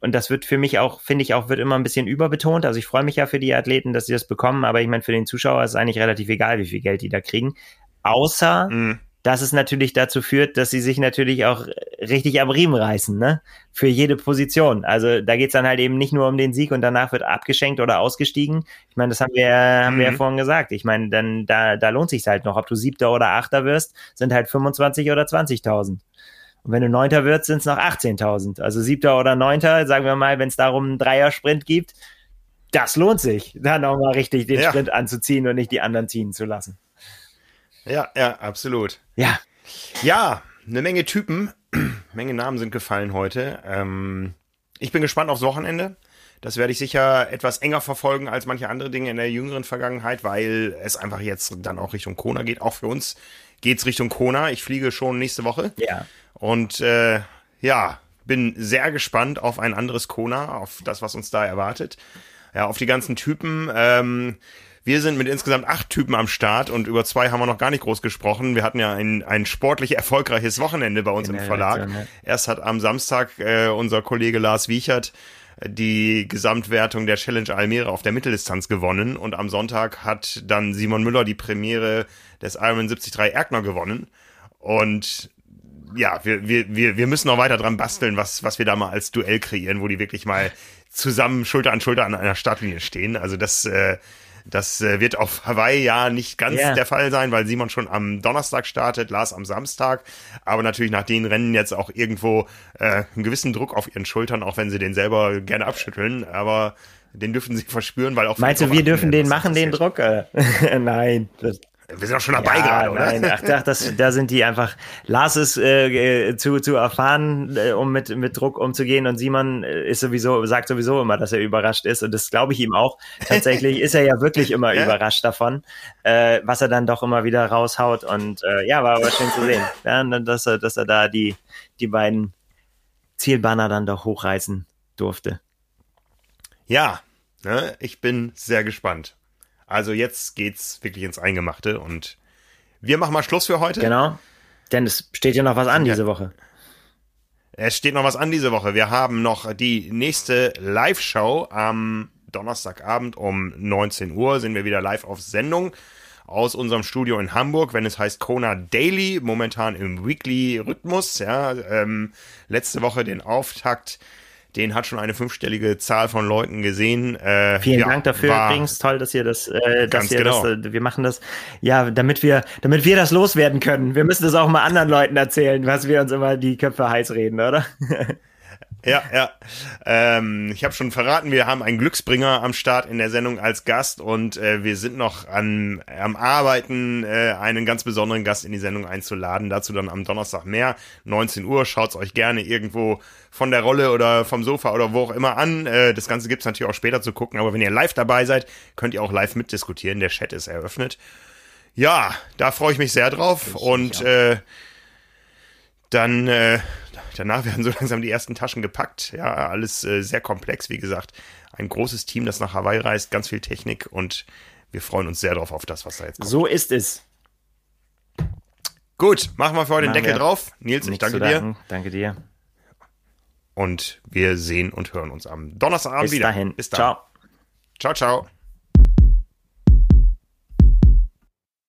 und das wird für mich auch, finde ich auch, wird immer ein bisschen überbetont. Also ich freue mich ja für die Athleten, dass sie das bekommen, aber ich meine, für den Zuschauer ist es eigentlich relativ egal, wie viel Geld die da kriegen. Außer, mhm dass es natürlich dazu führt, dass sie sich natürlich auch richtig am Riemen reißen, ne? Für jede Position. Also da geht's dann halt eben nicht nur um den Sieg und danach wird abgeschenkt oder ausgestiegen. Ich meine, das haben wir, haben mhm. wir ja mhm. vorhin gesagt. Ich meine, dann da, da lohnt sich's halt noch, ob du Siebter oder Achter wirst, sind halt 25 oder 20.000. Und wenn du Neunter wirst, sind es noch 18.000. Also Siebter oder Neunter, sagen wir mal, wenn es darum einen Dreier-Sprint gibt, das lohnt sich, dann auch mal richtig den ja. Sprint anzuziehen und nicht die anderen ziehen zu lassen.
Ja, ja, absolut.
Ja.
Ja, eine Menge Typen, Menge Namen sind gefallen heute. Ähm, ich bin gespannt aufs Wochenende. Das werde ich sicher etwas enger verfolgen als manche andere Dinge in der jüngeren Vergangenheit, weil es einfach jetzt dann auch Richtung Kona geht. Auch für uns geht's Richtung Kona. Ich fliege schon nächste Woche.
Ja.
Und äh, ja, bin sehr gespannt auf ein anderes Kona, auf das, was uns da erwartet. Ja, auf die ganzen Typen. Ähm, wir sind mit insgesamt acht Typen am Start und über zwei haben wir noch gar nicht groß gesprochen. Wir hatten ja ein, ein sportlich erfolgreiches Wochenende bei uns In im Verlag. Redaktion, ja. Erst hat am Samstag äh, unser Kollege Lars Wiechert äh, die Gesamtwertung der Challenge Almere auf der Mitteldistanz gewonnen und am Sonntag hat dann Simon Müller die Premiere des Ironman 73 Erkner gewonnen und ja, wir, wir, wir, wir müssen noch weiter dran basteln, was, was wir da mal als Duell kreieren, wo die wirklich mal zusammen Schulter an Schulter an einer Startlinie stehen. Also das äh, das äh, wird auf Hawaii ja nicht ganz yeah. der Fall sein, weil Simon schon am Donnerstag startet, Lars am Samstag. Aber natürlich nach den Rennen jetzt auch irgendwo äh, einen gewissen Druck auf ihren Schultern, auch wenn sie den selber gerne abschütteln. Aber den dürfen sie verspüren, weil auch.
Meinst du, wir dürfen den machen, den Druck? Äh, nein. Das
wir sind auch schon dabei ja, gerade, oder? Nein,
ach, ach, das, da sind die einfach. Lars ist äh, zu, zu erfahren, äh, um mit, mit Druck umzugehen und Simon äh, ist sowieso, sagt sowieso immer, dass er überrascht ist und das glaube ich ihm auch. Tatsächlich ist er ja wirklich immer überrascht davon, äh, was er dann doch immer wieder raushaut und äh, ja, war aber schön zu sehen, ja, dass er, dass er da die, die beiden Zielbanner dann doch hochreißen durfte.
Ja, ne, ich bin sehr gespannt. Also jetzt geht's wirklich ins Eingemachte und wir machen mal Schluss für heute.
Genau. Denn es steht ja noch was an ja. diese Woche.
Es steht noch was an diese Woche. Wir haben noch die nächste Live-Show am Donnerstagabend um 19 Uhr sind wir wieder live auf Sendung aus unserem Studio in Hamburg, wenn es heißt Kona Daily, momentan im Weekly-Rhythmus. Ja, ähm, letzte Woche den Auftakt den hat schon eine fünfstellige Zahl von Leuten gesehen.
Äh, Vielen ja, Dank dafür übrigens. Toll, dass ihr das, äh, dass ihr genau. das, äh, wir machen das, ja, damit wir, damit wir das loswerden können. Wir müssen das auch mal anderen Leuten erzählen, was wir uns immer die Köpfe heiß reden, oder?
Ja, ja. Ähm, ich habe schon verraten, wir haben einen Glücksbringer am Start in der Sendung als Gast und äh, wir sind noch an, am Arbeiten, äh, einen ganz besonderen Gast in die Sendung einzuladen. Dazu dann am Donnerstag mehr, 19 Uhr. Schaut's euch gerne irgendwo von der Rolle oder vom Sofa oder wo auch immer an. Äh, das Ganze gibt's natürlich auch später zu gucken, aber wenn ihr live dabei seid, könnt ihr auch live mitdiskutieren. Der Chat ist eröffnet. Ja, da freue ich mich sehr drauf. Ich und äh, dann äh, danach werden so langsam die ersten Taschen gepackt. Ja, alles äh, sehr komplex, wie gesagt. Ein großes Team, das nach Hawaii reist, ganz viel Technik und wir freuen uns sehr drauf auf das, was da jetzt kommt.
So ist es.
Gut, machen wir für heute den Deckel drauf. Nils, ich danke dir.
Danke dir.
Und wir sehen und hören uns am Donnerstagabend
Bis
wieder.
Dahin.
Bis dahin. Ciao. Ciao, ciao.